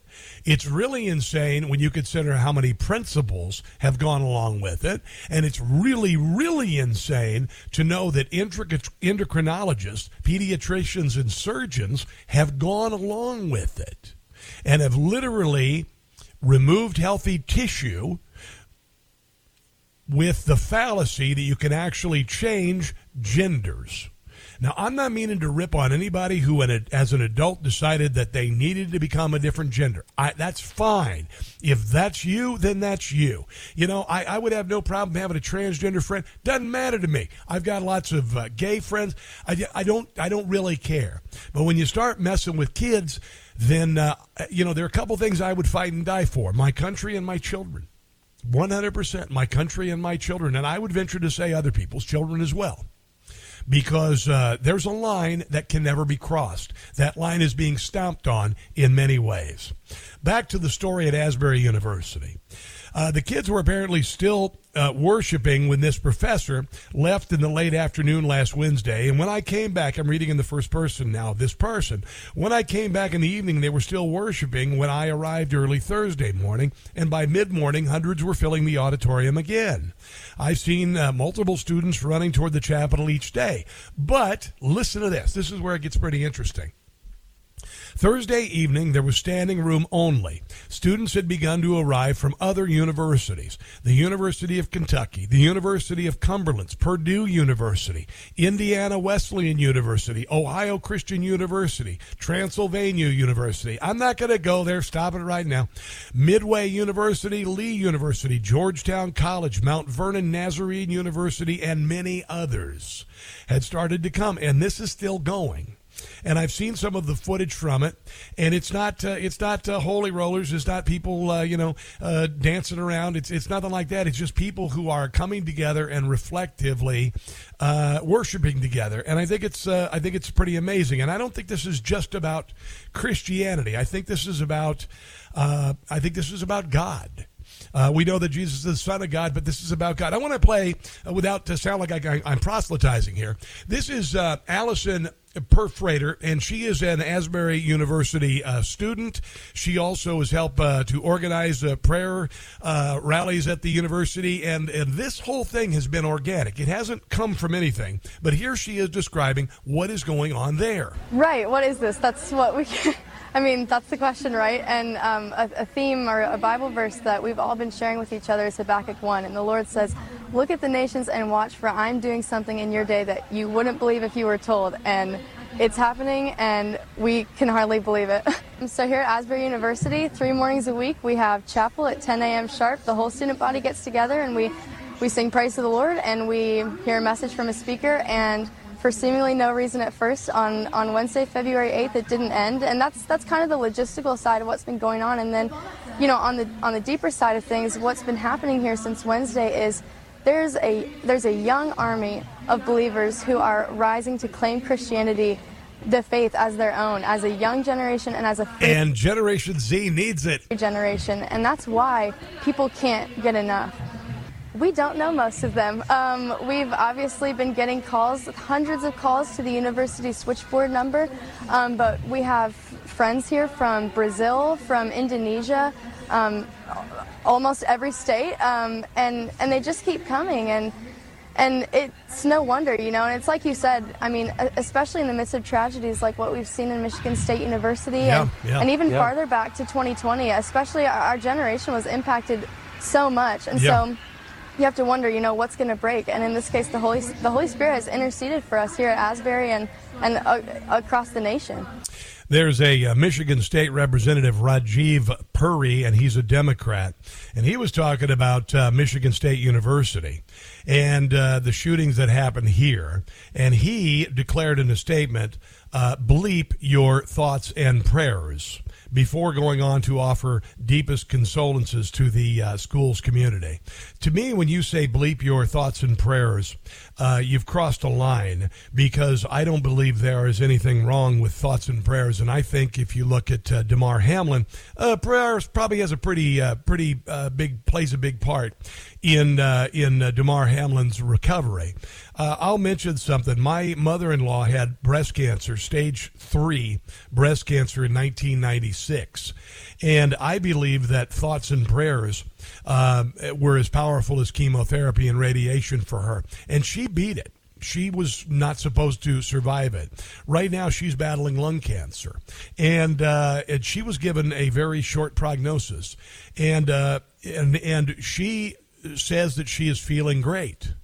Speaker 2: It's really insane when you consider how many principals have gone along with it. And it's really, really insane to know that endocrinologists, pediatricians, and surgeons have gone along with it and have literally removed healthy tissue with the fallacy that you can actually change genders. Now, I'm not meaning to rip on anybody who, as an adult, decided that they needed to become a different gender. I, that's fine. If that's you, then that's you. You know, I, I would have no problem having a transgender friend. Doesn't matter to me. I've got lots of uh, gay friends. I, I don't I don't really care. But when you start messing with kids, then uh, you know there are a couple things I would fight and die for: my country and my children. 100% my country and my children, and I would venture to say other people's children as well because uh, there's a line that can never be crossed. That line is being stomped on in many ways. Back to the story at Asbury University. Uh, the kids were apparently still uh, worshiping when this professor left in the late afternoon last Wednesday. And when I came back, I'm reading in the first person now, this person. When I came back in the evening, they were still worshiping when I arrived early Thursday morning. And by mid morning, hundreds were filling the auditorium again. I've seen uh, multiple students running toward the chapel each day. But listen to this. This is where it gets pretty interesting. Thursday evening, there was standing room only. Students had begun to arrive from other universities the University of Kentucky, the University of Cumberland, Purdue University, Indiana Wesleyan University, Ohio Christian University, Transylvania University. I'm not going to go there. Stop it right now. Midway University, Lee University, Georgetown College, Mount Vernon Nazarene University, and many others had started to come. And this is still going and I've seen some of the footage from it, and it's not uh, it's not uh, holy rollers, it's not people uh, you know uh, dancing around. It's it's nothing like that. It's just people who are coming together and reflectively uh, worshiping together, and I think it's uh, I think it's pretty amazing. And I don't think this is just about Christianity. I think this is about I think this is about God. Uh, we know that Jesus is the Son of God, but this is about God. I want to play uh, without to sound like I, am proselytizing here. This is uh, Allison Perfater, and she is an Asbury University uh, student. She also has helped uh, to organize uh, prayer uh, rallies at the university, and, and this whole thing has been organic. It hasn't come from anything, but here she is describing what is going on there.
Speaker 16: Right. What is this? That's what we. [laughs] I mean, that's the question, right? And um, a, a, theme or a Bible verse that we've all been sharing with each other is Habakkuk 1. And the Lord says, Look at the nations and watch, for I'm doing something in your day that you wouldn't believe if you were told. And it's happening, and we can hardly believe it. [laughs] so, here at Asbury University, three mornings a week, we have chapel at 10 a.m. sharp. The whole student body gets together and we, we sing praise to the Lord and we hear a message from a speaker. And for seemingly no reason at first. On, on Wednesday, February 8th, it didn't end, and that's that's kind of the logistical side of what's been going on. And then, you know, on the on the deeper side of things, what's been happening here since Wednesday is there's a there's a young army of believers who are rising to claim Christianity the faith as their own, as a young generation and as a
Speaker 2: and Generation Z needs it.
Speaker 16: Generation, and that's why people can't get enough. We don't know most of them. Um, we've obviously been getting calls, hundreds of calls to the university switchboard number, um, but we have friends here from Brazil, from Indonesia, um, almost every state, um, and and they just keep coming and. And it's no wonder, you know, and it's like you said, I mean, especially in the midst of tragedies like what we've seen in Michigan State University
Speaker 2: yeah,
Speaker 16: and,
Speaker 2: yeah,
Speaker 16: and even
Speaker 2: yeah.
Speaker 16: farther back to 2020, especially our, our generation was impacted so much. And so you have to wonder, you know, what's going to break. And in this case, the Holy the Holy Spirit has interceded for us here at Asbury and and uh, across the nation.
Speaker 2: There's a uh, Michigan State Representative Ranjeev Puri, and he's a Democrat, and he was talking about uh, Michigan State University and uh, the shootings that happened here, and he declared in a statement, uh, "Bleep your thoughts and prayers." Before going on to offer deepest condolences to the uh, school's community. To me, when you say bleep your thoughts and prayers, uh, you've crossed a line because I don't believe there is anything wrong with thoughts and prayers. And I think if you look at uh, Damar Hamlin, uh, prayers probably has a pretty, uh, pretty uh, big plays a big part in uh, in Damar Hamlin's recovery. I'll mention something. My mother-in-law had breast cancer, stage three breast cancer in 1996, and I believe that thoughts and prayers um, were as powerful as chemotherapy and radiation for her, and she beat it she was not supposed to survive it. Right now, she's battling lung cancer, and uh, and she was given a very short prognosis, and uh, and and she says that she is feeling great.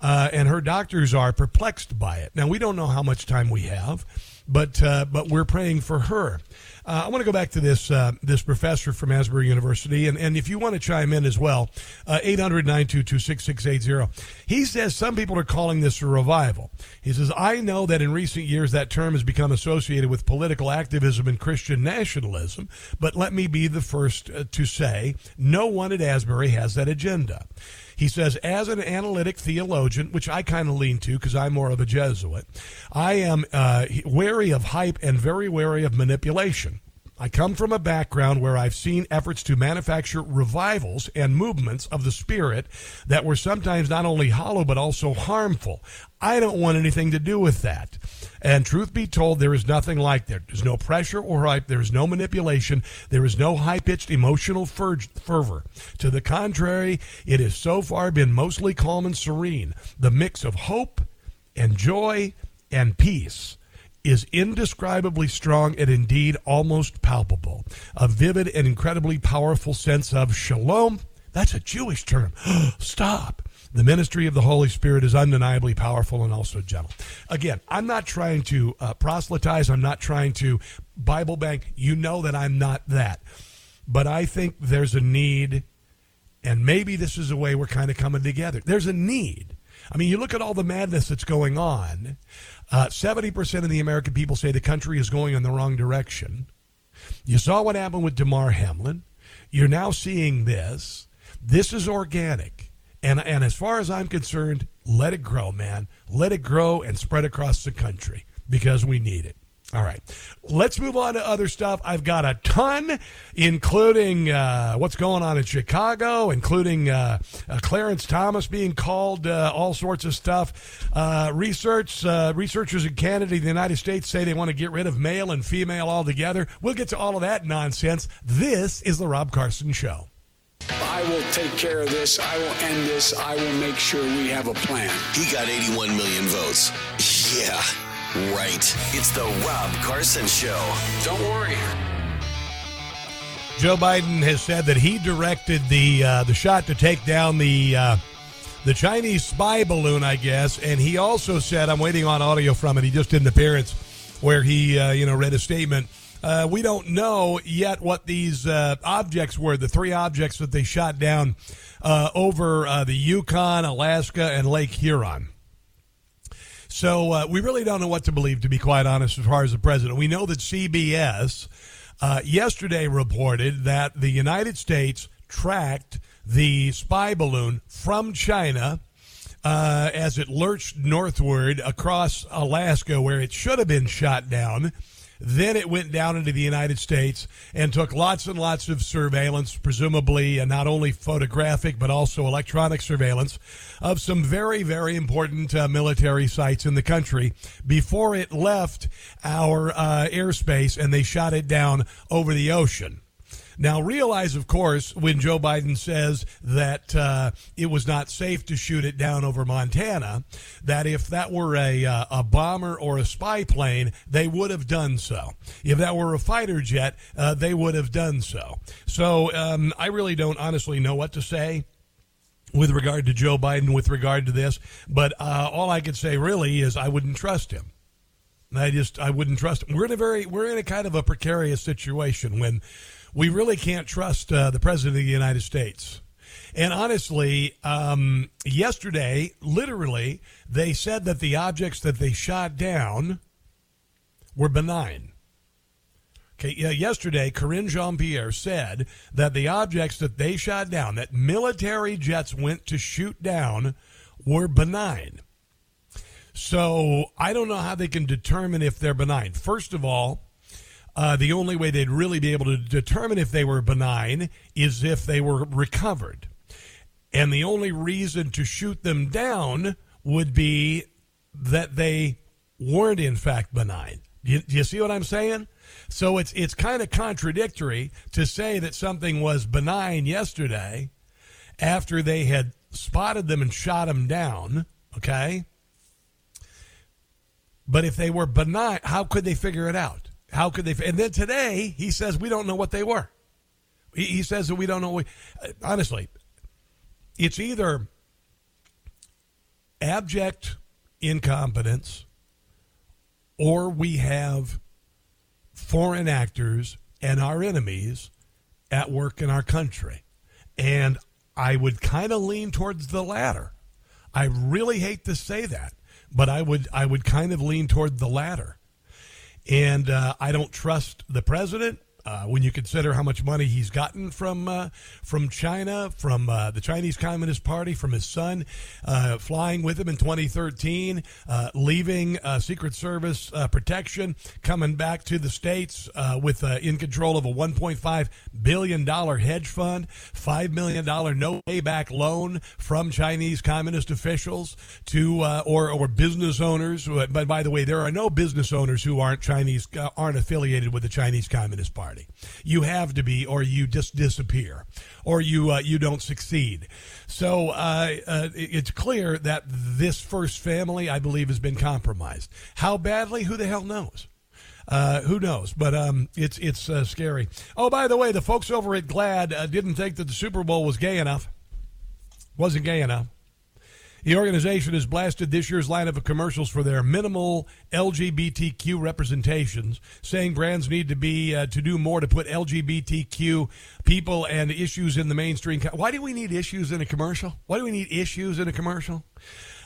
Speaker 2: Uh, and her doctors are perplexed by it. Now we don't know how much time we have, but uh, but we're praying for her. Uh, I want to go back to this uh, this professor from Asbury University, and, and if you want to chime in as well, uh, 800 922 6680. He says some people are calling this a revival. He says, I know that in recent years that term has become associated with political activism and Christian nationalism, but let me be the first uh, to say no one at Asbury has that agenda. He says, as an analytic theologian, which I kind of lean to because I'm more of a Jesuit, I am uh, wary of hype and very wary of manipulation. I come from a background where I've seen efforts to manufacture revivals and movements of the Spirit that were sometimes not only hollow but also harmful. I don't want anything to do with that. And truth be told, there is nothing like that. There's no pressure or hype. There is no manipulation. There is no high pitched emotional fervor. To the contrary, it has so far been mostly calm and serene. The mix of hope and joy and peace is indescribably strong and indeed almost palpable. A vivid and incredibly powerful sense of shalom. That's a Jewish term. [gasps] Stop. The ministry of the Holy Spirit is undeniably powerful and also gentle. Again, I'm not trying to uh, proselytize. I'm not trying to Bible bank. You know that I'm not that. But I think there's a need, and maybe this is a way we're kind of coming together. There's a need. I mean, you look at all the madness that's going on. Uh, 70% of the American people say the country is going in the wrong direction. You saw what happened with Damar Hamlin. You're now seeing this. This is organic. And, and as far as I'm concerned, let it grow, man. Let it grow and spread across the country because we need it. All right. Let's move on to other stuff. I've got a ton, including uh, what's going on in Chicago, including uh, uh, Clarence Thomas being called, uh, all sorts of stuff. Uh, research uh, Researchers in Canada, the United States, say they want to get rid of male and female altogether. We'll get to all of that nonsense. This is The Rob Carson Show.
Speaker 17: I will take care of this. I will end this. I will make sure we have a plan.
Speaker 1: He got 81 million votes. Yeah. Right. It's the Rob Carson Show.
Speaker 17: Don't worry.
Speaker 2: Joe Biden has said that he directed the uh, the shot to take down the uh, the Chinese spy balloon, I guess, and he also said, "I'm waiting on audio from it." He just did an appearance where he, uh, you know, read a statement. Uh, we don't know yet what these uh, objects were. The three objects that they shot down uh, over the Yukon, Alaska, and Lake Huron. So uh, we really don't know what to believe, to be quite honest, as far as the president. We know that CBS uh, yesterday reported that the United States tracked the spy balloon from China. Uh, as it lurched northward across Alaska, where it should have been shot down, then it went down into the United States and took lots and lots of surveillance, presumably uh, not only photographic but also electronic surveillance of some very, very important uh, military sites in the country before it left our uh, airspace and they shot it down over the ocean. Now, realize, of course, when Joe Biden says that uh, it was not safe to shoot it down over Montana, that if that were a, uh, a bomber or a spy plane, they would have done so. If that were a fighter jet, uh, they would have done so. So um, I really don't honestly know what to say with regard to Joe Biden, with regard to this. But uh, all I could say really is I wouldn't trust him. I just I wouldn't trust him. We're in a very we're in a kind of a precarious situation when we really can't trust uh, the president of the United States. And honestly, um, yesterday, literally, they said that the objects that they shot down were benign. Okay, yeah, yesterday, Karine Jean-Pierre said that the objects that they shot down, that military jets went to shoot down, were benign. So I don't know how they can determine if they're benign. First of all, uh, the only way they'd really be able to determine if they were benign is if they were recovered. And the only reason to shoot them down would be that they weren't, in fact, benign. Do you, you see what I'm saying? So it's it's kind of contradictory to say that something was benign yesterday after they had spotted them and shot them down. Okay. But if they were benign, how could they figure it out? How could they? And then today he says we don't know what they were. He, he says that we don't know. honestly, it's either abject incompetence or we have foreign actors and our enemies at work in our country. And I would kind of lean towards the latter. I really hate to say that, but I would I would kind of lean toward the latter. And uh, I don't trust the president. Uh, when you consider how much money he's gotten from uh, from China, from uh, the Chinese Communist Party, from his son uh, flying with him in 2013, uh, leaving uh, Secret Service protection, coming back to the states with in control of a 1.5 billion dollar hedge fund, five million dollar no payback loan from Chinese Communist officials to or or business owners. But by the way, there are no business owners who aren't Chinese aren't affiliated with the Chinese Communist Party. Party. You have to be, or you just disappear, or you uh, you don't succeed. So uh, uh, it's clear that this first family, I believe, has been compromised. How badly? Who the hell knows? Uh, who knows? But um, it's it's uh, scary. Oh, by the way, the folks over at GLAAD uh, didn't think that the Super Bowl was gay enough. Wasn't gay enough. The organization has blasted this year's lineup of commercials for their minimal LGBTQ representations, saying brands need to be uh, to do more to put LGBTQ people and issues in the mainstream. Why do we need issues in a commercial? Why do we need issues in a commercial?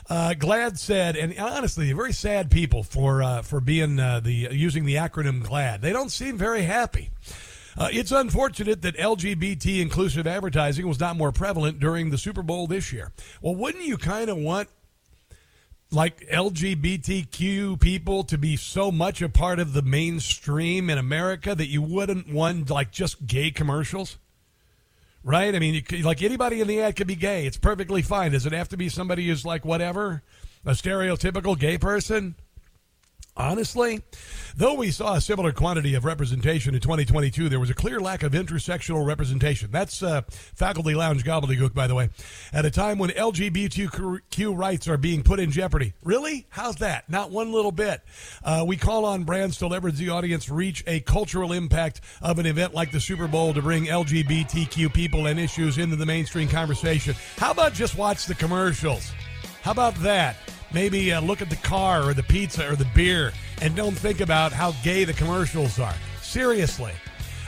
Speaker 2: Uh, GLAAD said, and honestly, very sad people for uh, for being uh, the using the acronym GLAD. They don't seem very happy. Uh, it's unfortunate that LGBT inclusive advertising was not more prevalent during the Super Bowl this year. Well, wouldn't you kind of want like LGBTQ people to be so much a part of the mainstream in America that you wouldn't want like just gay commercials? Right? I mean, could, like anybody in the ad could be gay. It's perfectly fine. Does it have to be somebody who's like whatever? A stereotypical gay person? Honestly, though we saw a similar quantity of representation in 2022, there was a clear lack of intersectional representation. That's uh, Faculty Lounge gobbledygook, by the way. At a time when LGBTQ rights are being put in jeopardy. Really? How's that? Not one little bit. Uh, we call on brands to leverage the audience, reach a cultural impact of an event like the Super Bowl to bring LGBTQ people and issues into the mainstream conversation. How about just watch the commercials? How about that? Maybe uh, look at the car or the pizza or the beer and don't think about how gay the commercials are. Seriously.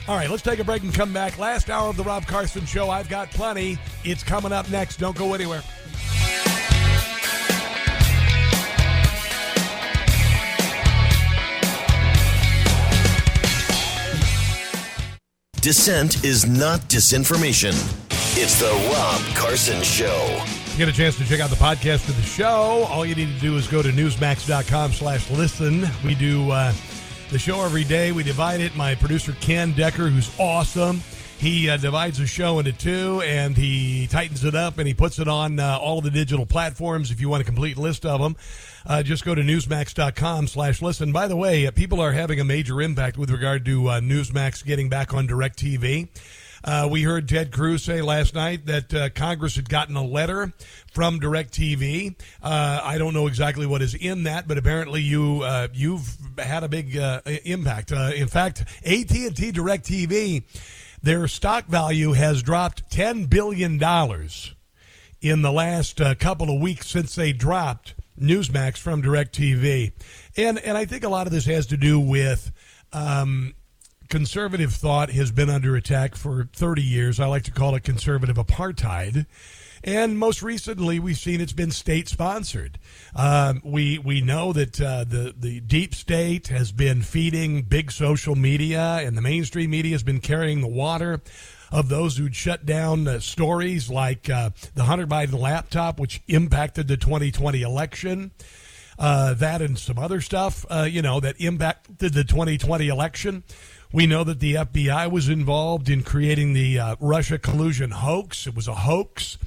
Speaker 2: All right, let's take a break and come back. Last hour of the Rob Carson Show. I've got plenty. It's coming up next. Don't go anywhere.
Speaker 1: Dissent is not disinformation. It's the Rob Carson Show
Speaker 2: get a chance to check out the podcast of the show, all you need to do is go to newsmax.com slash listen. We do uh, the show every day. We divide it. My producer, Ken Decker, who's awesome, he uh, divides the show into two and he tightens it up and he puts it on uh, all the digital platforms. If you want a complete list of them, uh, just go to newsmax.com slash listen. By the way, uh, people are having a major impact with regard to uh, Newsmax getting back on DirecTV. Uh, we heard Ted Cruz say last night that uh, Congress had gotten a letter from DirecTV. Uh, I don't know exactly what is in that, but apparently you uh, you've had a big uh, impact. Uh, in fact, AT and T DirecTV, their stock value has dropped ten billion dollars in the last couple of weeks since they dropped Newsmax from DirecTV, and and I think a lot of this has to do with. Um, conservative thought has been under attack for 30 years. I like to call it conservative apartheid. And most recently, we've seen it's been state sponsored. Um, we we know that uh, the the deep state has been feeding big social media, and the mainstream media has been carrying the water of those who'd shut down uh, stories like uh, the Hunter Biden laptop, which impacted the 2020 election. Uh, that and some other stuff, uh, you know, that impacted the 2020 election. We know that the FBI was involved in creating the uh, Russia collusion hoax. It was a hoax.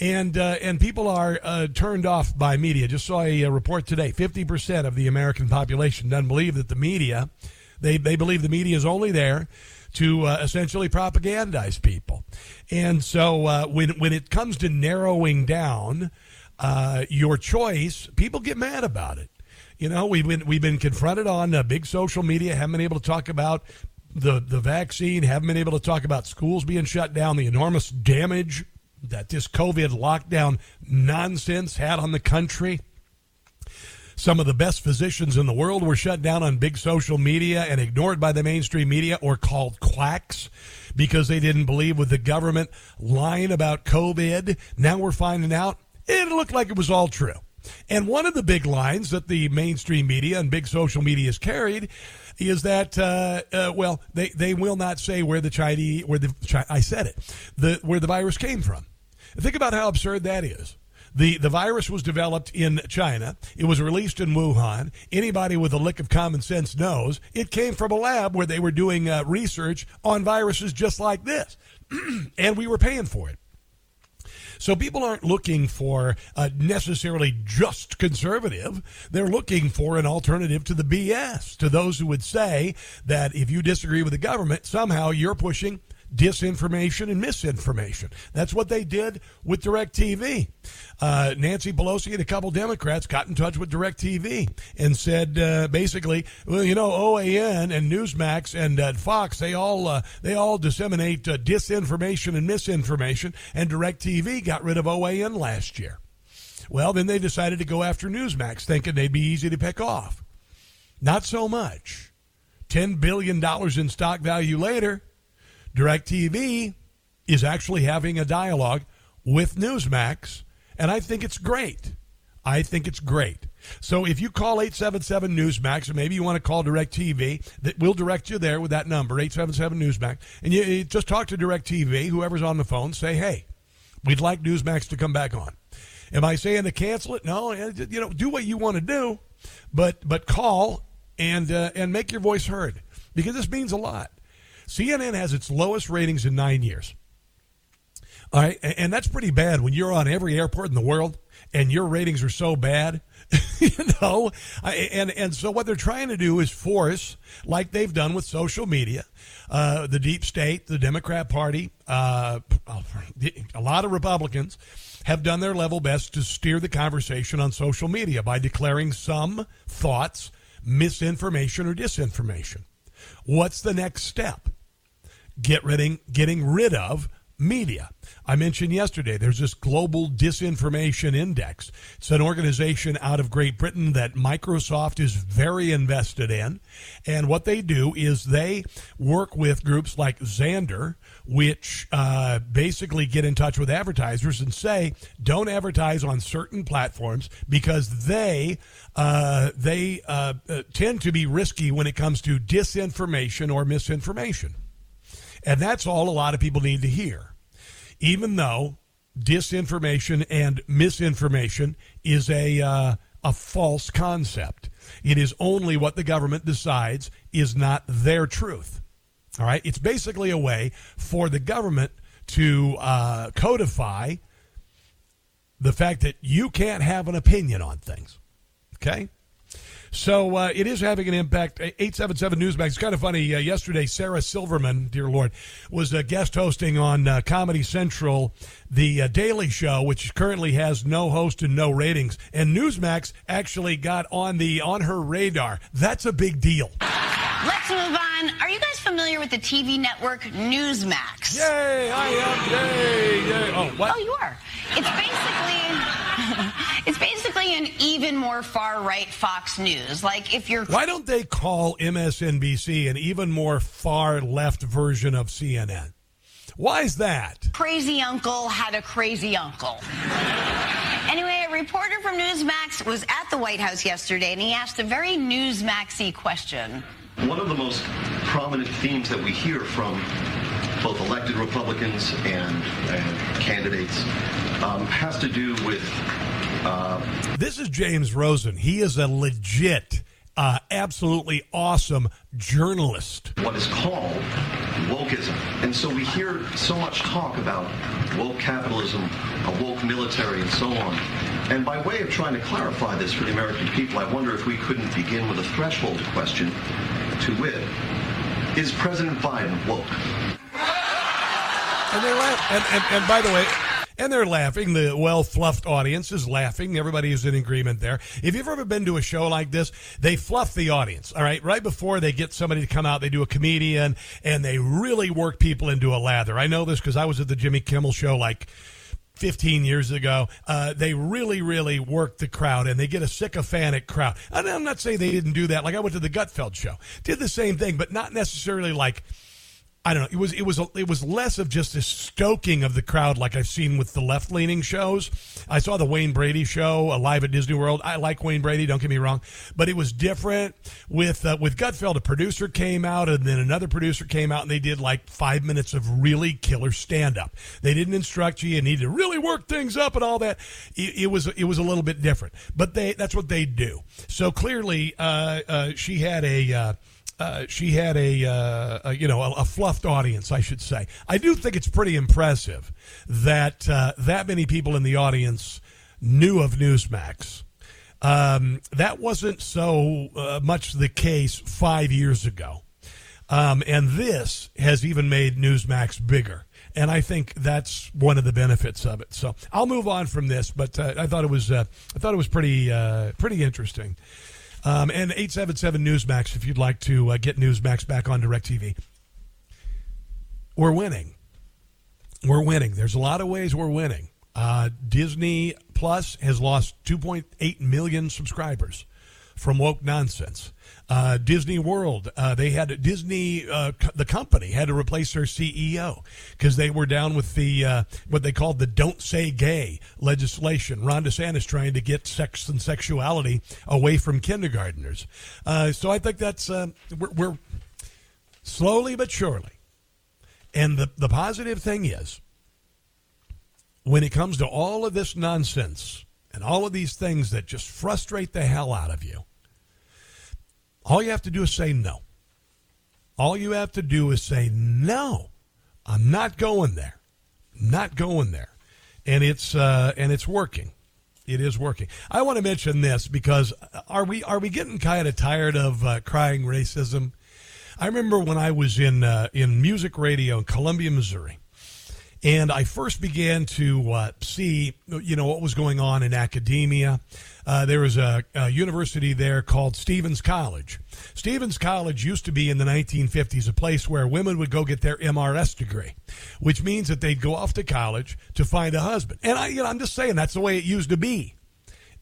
Speaker 2: And, uh, and people are uh, turned off by media. Just saw a, a report today 50% of the American population doesn't believe that the media, they, they believe the media is only there to uh, essentially propagandize people. And so uh, when, when it comes to narrowing down uh, your choice, people get mad about it. You know, we've been we've been confronted on uh, big social media, haven't been able to talk about the the vaccine, haven't been able to talk about schools being shut down, the enormous damage that this COVID lockdown nonsense had on the country. Some of the best physicians in the world were shut down on big social media and ignored by the mainstream media or called quacks because they didn't believe with the government lying about COVID. Now we're finding out it looked like it was all true. And one of the big lines that the mainstream media and big social media has carried is that uh, uh, well they, they will not say where the Chinese where the I said it the where the virus came from. Think about how absurd that is. The, the virus was developed in China. It was released in Wuhan. Anybody with a lick of common sense knows it came from a lab where they were doing uh, research on viruses just like this. [clears throat] and we were paying for it. So people aren't looking for necessarily just conservative. They're looking for an alternative to the BS, to those who would say that if you disagree with the government, somehow you're pushing disinformation and misinformation. That's what they did with DirecTV. Uh, Nancy Pelosi and a couple Democrats got in touch with DirecTV and said uh, basically, well, you know, OAN and Newsmax and uh, Fox, they all uh, they all disseminate uh, disinformation and misinformation, and DirecTV got rid of OAN last year. Well, then they decided to go after Newsmax, thinking they'd be easy to pick off. Not so much. $10 billion in stock value later, DirecTV is actually having a dialogue with Newsmax, and I think it's great. I think it's great. So if you call 877 Newsmax, or maybe you want to call DirecTV, will direct you there with that number, 877 Newsmax, and you, you just talk to DirecTV, whoever's on the phone, say, hey, we'd like Newsmax to come back on. Am I saying to cancel it? No, you know, do what you want to do, but but call and uh, and make your voice heard because this means a lot. CNN has its lowest ratings in nine years. All right, and that's pretty bad when you're on every airport in the world and your ratings are so bad. [laughs] you know, and and so what they're trying to do is force, like they've done with social media, uh, the deep state, the Democrat Party, uh, a lot of Republicans have done their level best to steer the conversation on social media by declaring some thoughts misinformation or disinformation. What's the next step? Get getting rid of media. I mentioned yesterday there's this global disinformation index. It's an organization out of Great Britain that Microsoft is very invested in. And what they do is they work with groups like Xandr, which uh, basically get in touch with advertisers and say, don't advertise on certain platforms because they uh, they uh, uh tend to be risky when it comes to disinformation or misinformation. And that's all a lot of people need to hear even though disinformation and misinformation is a uh, a false concept. It is only what the government decides is not their truth. All right, it's basically a way for the government to uh, codify the fact that you can't have an opinion on things. Okay. So uh, it is having an impact. 877 Newsmax. It's kind of funny. Uh, yesterday, Sarah Silverman, dear Lord, was a guest hosting on uh, Comedy Central, the uh, Daily Show, which currently has no host and no ratings. And Newsmax actually got on the on her radar. That's a big deal.
Speaker 18: Let's move on. Are you guys familiar with the TV network Newsmax?
Speaker 2: Yay! I am. Yay! Yay! Oh, what?
Speaker 18: Oh, you are. It's basically it's basically an even more far right Fox News. Like if you're
Speaker 2: Why don't they call MSNBC an even more far left version of CNN? Why is that?
Speaker 18: Crazy uncle had a crazy uncle. anyway, a reporter from Newsmax was at the White House yesterday and he asked a very Newsmaxy question.
Speaker 19: One of the most prominent themes that we hear from both elected Republicans and, and candidates um, has to do with. Uh,
Speaker 2: this is James Rosen. He is a legit, uh, absolutely awesome journalist.
Speaker 19: What is called wokeism. And so we hear so much talk about woke capitalism, a woke military, and so on. And by way of trying to clarify this for the American people, I wonder if we couldn't begin with a threshold question to wit, is President Biden woke?
Speaker 2: And they laugh. And, and, and by the way, and they're laughing. The well fluffed audience is laughing. Everybody is in agreement there. If you've ever been to a show like this, they fluff the audience. All right. Right before they get somebody to come out, they do a comedian and they really work people into a lather. I know this because I was at the Jimmy Kimmel show like 15 years ago. Uh, they really, really work the crowd and they get a sycophantic crowd. And I'm not saying they didn't do that. Like I went to the Gutfeld show, did the same thing, but not necessarily like I don't know. It was it was a, it was less of just a stoking of the crowd like I've seen with the left leaning shows. I saw the Wayne Brady show uh, live at Disney World. I like Wayne Brady. Don't get me wrong, but it was different with uh, with Gutfeld. A producer came out, and then another producer came out, and they did like five minutes of really killer stand up. They didn't instruct you. You need to really work things up and all that. It, it was it was a little bit different, but they that's what they do. So clearly, uh, uh she had a uh, she had a, uh, a you know a, a, fluffed audience, I should say. I do think it's pretty impressive that uh, that many people in the audience knew of Newsmax. Um, that wasn't so uh, much the case five years ago, um, and this has even made Newsmax bigger. And I think that's one of the benefits of it. So I'll move on from this, but uh, I thought it was I thought it was pretty pretty interesting. Um, and 877 Newsmax if you'd like to uh, get Newsmax back on DirecTV. We're winning. We're winning. There's a lot of ways we're winning. Uh, Disney Plus has lost 2.8 million subscribers from woke nonsense. Uh, Disney World, uh, they had Disney, uh, the company had to replace their CEO because they were down with the uh, what they called the "Don't Say Gay" legislation. Ron DeSantis trying to get sex and sexuality away from kindergarteners. Uh, so I think that's uh, we're, we're slowly but surely. And the the positive thing is, when it comes to all of this nonsense and all of these things that just frustrate the hell out of you all you have to do is say no. All you have to do is say no. I'm not going there. I'm not going there. And it's uh, and it's working. It is working. I want to mention this because are we are we getting kind of tired of uh, crying racism? I remember when I was in uh, in music radio in Columbia, Missouri, and I first began to uh, see you know what was going on in academia uh, there was a, a, university there called Stephens College. Stephens College used to be in the 1950s a place where women would go get their MRS degree, which means that they'd go off to college to find a husband. And I, you know, I'm just saying that's the way it used to be.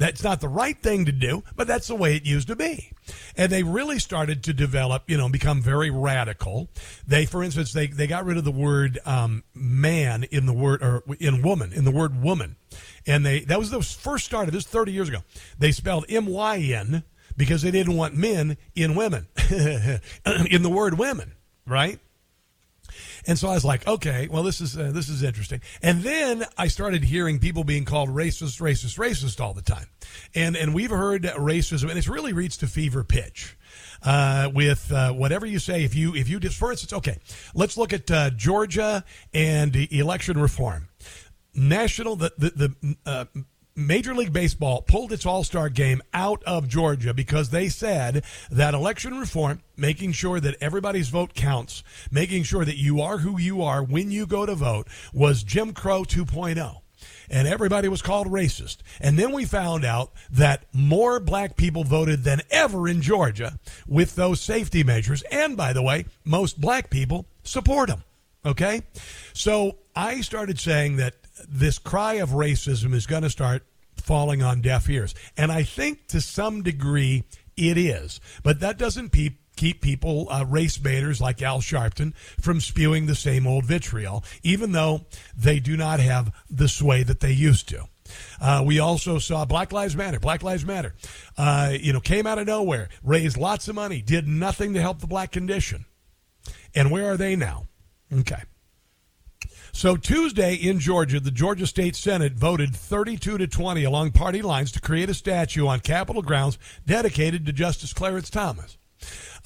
Speaker 2: That's not the right thing to do, but that's the way it used to be. And they really started to develop, you know, become very radical. They, for instance, they, they got rid of the word um, man in the word, or in woman, in the word woman. And they, that was the first start of this 30 years ago. They spelled M Y N because they didn't want men in women, [laughs] in the word women, right? And so I was like, okay, well, this is uh, this is interesting. And then I started hearing people being called racist, racist, racist all the time. And and we've heard racism, and it's really reached a fever pitch. Uh, with uh, whatever you say, if you if you just, for instance, okay, let's look at uh, Georgia and election reform. National the the, the uh, Major League Baseball pulled its All Star game out of Georgia because they said that election reform, making sure that everybody's vote counts, making sure that you are who you are when you go to vote, was Jim Crow 2.0 and everybody was called racist. And then we found out that more black people voted than ever in Georgia with those safety measures. And by the way, most black people support them. Okay? So I started saying that this cry of racism is going to start falling on deaf ears. And I think to some degree it is. But that doesn't pe- keep people, uh, race baiters like Al Sharpton, from spewing the same old vitriol, even though they do not have the sway that they used to. Uh, we also saw Black Lives Matter. Black Lives Matter, uh, you know, came out of nowhere, raised lots of money, did nothing to help the black condition. And where are they now? Okay. So Tuesday in Georgia, the Georgia State Senate voted 32 to 20 along party lines to create a statue on Capitol grounds dedicated to Justice Clarence Thomas.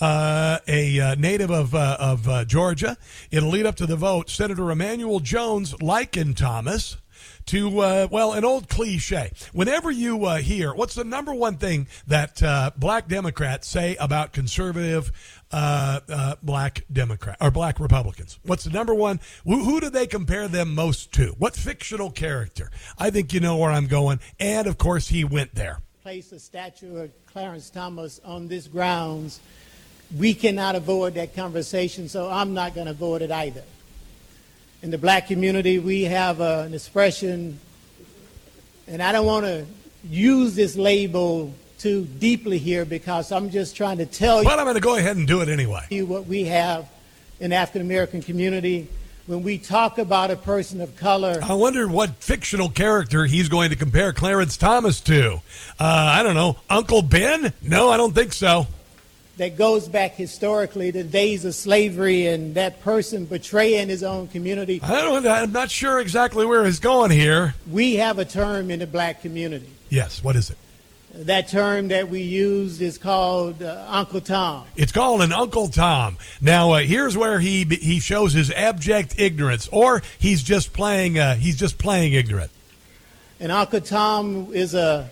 Speaker 2: Uh, a uh, native of, uh, of uh, Georgia. It'll lead up to the vote. Senator Emanuel Jones likened Thomas to, uh, well, an old cliche. Whenever you uh, hear, what's the number one thing that black Democrats say about conservative uh, uh, black Democrat or black Republicans? What's the number one? Who, who do they compare them most to? What fictional character? I think you know where I'm going. And of course, he went there.
Speaker 20: Place a statue of Clarence Thomas on this grounds. We cannot avoid that conversation, so I'm not going to avoid it either in the black community, we have uh, an expression, and I don't want to use this label too deeply here because I'm just trying to tell
Speaker 2: you. But I'm going to go ahead and do it anyway.
Speaker 20: What we have in African American community. When we talk about a person of color,
Speaker 2: I wonder what fictional character he's going to compare Clarence Thomas to. Uh, I don't know. Uncle Ben? No, I don't think so.
Speaker 20: That goes back historically to the days of slavery and that person betraying his own community.
Speaker 2: I don't. I'm not sure exactly where he's going here.
Speaker 20: We have a term in the black community.
Speaker 2: Yes. What is it?
Speaker 20: That term that we use is called uh, Uncle Tom.
Speaker 2: It's called an Uncle Tom. Now, uh, here's where he he shows his abject ignorance, or he's just playing. Uh, he's just playing ignorant.
Speaker 20: And Uncle Tom is a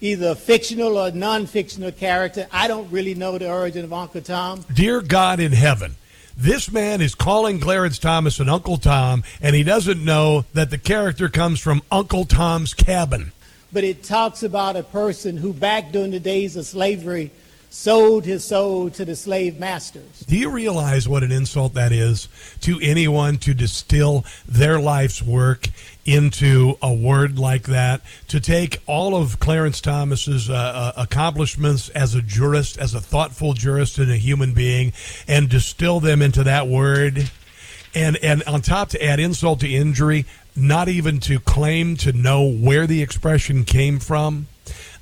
Speaker 20: either a fictional or non-fictional character. I don't really know the origin of Uncle Tom.
Speaker 2: Dear God in heaven. This man is calling Clarence Thomas an Uncle Tom, and he doesn't know that the character comes from Uncle Tom's cabin
Speaker 20: but it talks about a person who, back during the days of slavery, sold his soul to the slave masters.
Speaker 2: Do you realize what an insult that is to anyone to distill their life's work into a word like that? To take all of Clarence Thomas's uh, uh, accomplishments as a jurist, as a thoughtful jurist and a human being, and distill them into that word? And, and on top to add insult to injury, not even to claim to know where the expression came from.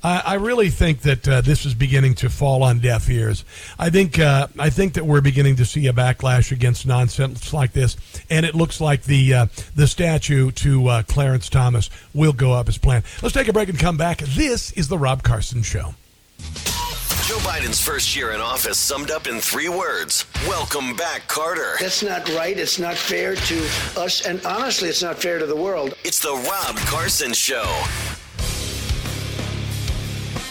Speaker 2: I really think that uh, this is beginning to fall on deaf ears. I think uh, I think that we're beginning to see a backlash against nonsense like this, and it looks like the uh, the statue to uh, Clarence Thomas will go up as planned. Let's take a break and come back. This is the Rob Carson Show.
Speaker 1: Joe Biden's first year in office summed up in three words Welcome back, Carter.
Speaker 21: That's not right. It's not fair to us. And honestly, it's not fair to the world.
Speaker 1: It's the Rob Carson Show.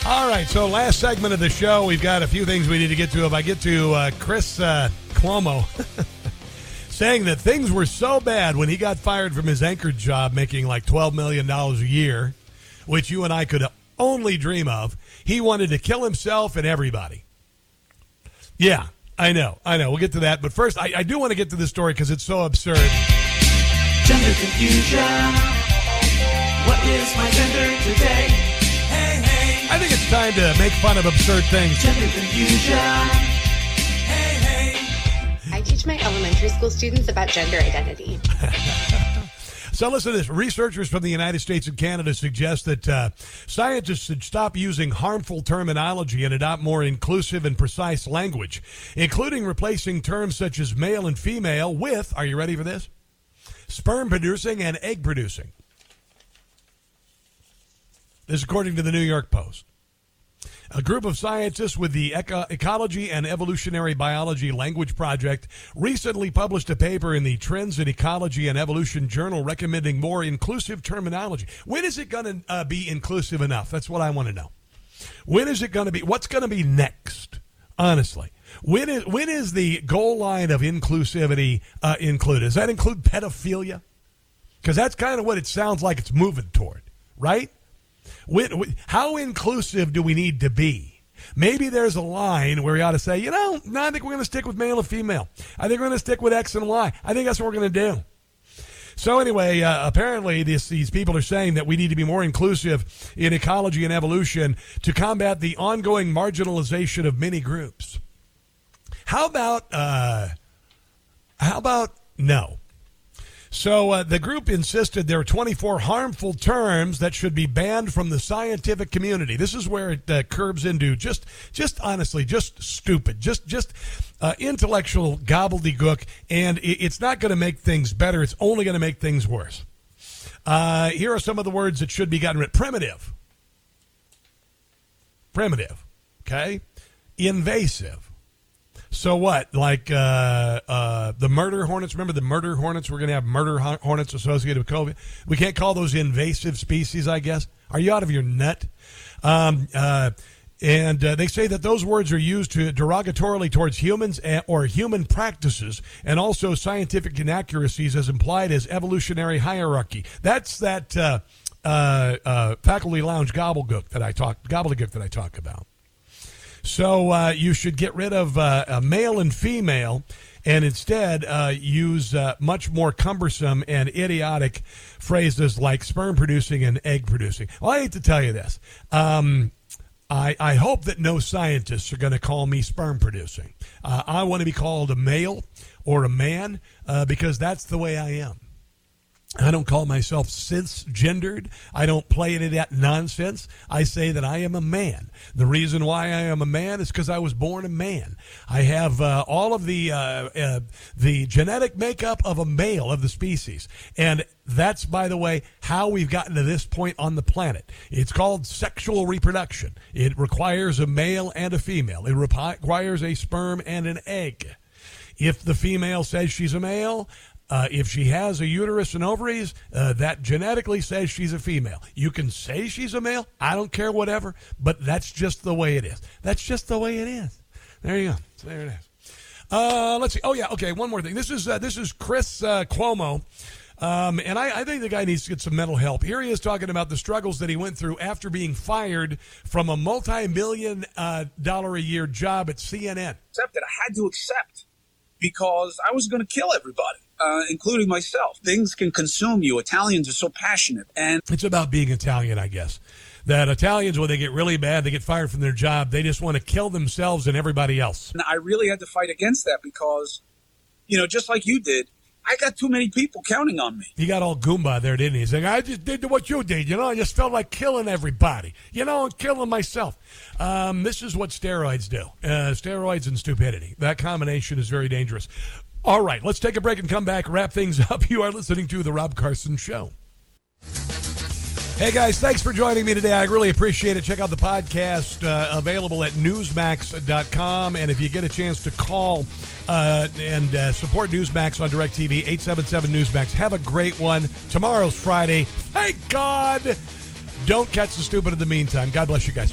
Speaker 2: All right, so last segment of the show, we've got a few things we need to get to. If I get to uh, Chris uh, Cuomo [laughs] saying that things were so bad when he got fired from his anchor job, making like $12 million a year, which you and I could only dream of he wanted to kill himself and everybody. Yeah, I know. I know. We'll get to that. But first, I, I do want to get to this story because it's so absurd.
Speaker 22: Gender confusion. What is my gender today? Hey, hey.
Speaker 2: I think it's time to make fun of absurd things.
Speaker 22: Gender confusion. Hey,
Speaker 23: hey. I teach my elementary school students about gender identity. [laughs]
Speaker 2: So listen to this. Researchers from the United States and Canada suggest that uh, scientists should stop using harmful terminology and adopt more inclusive and precise language, including replacing terms such as male and female with, are you ready for this? Sperm producing and egg producing. This according to the New York Post. A group of scientists with the Eco- Ecology and Evolutionary Biology Language Project recently published a paper in the Trends in Ecology and Evolution journal recommending more inclusive terminology. When is it going to uh, be inclusive enough? That's what I want to know. When is it going to be? What's going to be next? Honestly. When is when is the goal line of inclusivity uh, included? Does that include pedophilia? Because that's kind of what it sounds like it's moving toward, right? How inclusive do we need to be? Maybe there's a line where we ought to say, you know, no, I think we're going to stick with male and female. I think we're going to stick with X and Y. I think that's what we're going to do. So anyway, uh, apparently this, these people are saying that we need to be more inclusive in ecology and evolution to combat the ongoing marginalization of many groups. How about uh, how about no? So uh, the group insisted there are 24 harmful terms that should be banned from the scientific community. This is where it uh, curbs into just, just honestly, just stupid, just, just uh, intellectual gobbledygook, and it, it's not going to make things better. It's only going to make things worse. Uh, here are some of the words that should be gotten rid. Primitive. Primitive. Okay. Invasive so what? Like uh, uh, the murder hornets? Remember the murder hornets? We're going to have murder hornets associated with COVID. We can't call those invasive species, I guess. Are you out of your nut? Um, uh, and uh, they say that those words are used to derogatorily towards humans and, or human practices, and also scientific inaccuracies as implied as evolutionary hierarchy. That's that uh, uh, faculty lounge gobbledygook that I talk gobbledygook that I talk about. So uh, you should get rid of uh, male and female and instead uh, use uh, much more cumbersome and idiotic phrases like sperm producing and egg producing. Well, I hate to tell you this. Um, I, I hope that no scientists are going to call me sperm producing. Uh, I want to be called a male or a man uh, because that's the way I am. I don't call myself cisgendered. I don't play into that nonsense. I say that I am a man. The reason why I am a man is because I was born a man. I have uh, all of the uh, uh, the genetic makeup of a male of the species, and that's by the way how we've gotten to this point on the planet. It's called sexual reproduction. It requires a male and a female. It requires a sperm and an egg. If the female says she's a male, uh, if she has a uterus and ovaries, uh, that genetically says she's a female. You can say she's a male. I don't care, whatever, but that's just the way it is. That's just the way it is. There you go. There it is. Uh, let's see. Oh yeah. Okay. One more thing. This is uh, this is Chris uh, Cuomo. Um, and I, I, think the guy needs to get some mental help. Here he is talking about the struggles that he went through after being fired from a multi-million uh, dollar a year job at CNN.
Speaker 24: Accepted. I had to accept because I was going to kill everybody uh, including myself. Things can consume you. Italians are so passionate, and
Speaker 2: it's about being Italian, I guess. That Italians, when they get really bad, they get fired from their job. They just want to kill themselves and everybody else.
Speaker 24: And I really had to fight against that because, you know, just like you did, I got too many people counting on me.
Speaker 2: He got all Goomba there, didn't he? He's like, I just did what you did. You know, I just felt like killing everybody. You know, and killing myself. Um, this is what steroids do. Uh, steroids and stupidity. That combination is very dangerous. All right, let's take a break and come back, wrap things [laughs] up. You are listening to The Rob Carson Show. Hey guys, thanks for joining me today. I really appreciate it. Check out the podcast uh, available at newsmax.com. And if you get a chance to call uh, and uh, support Newsmax on DirecTV, 877 Newsmax, have a great one. Tomorrow's Friday. Thank God. Don't catch the stupid in the meantime. God bless you guys.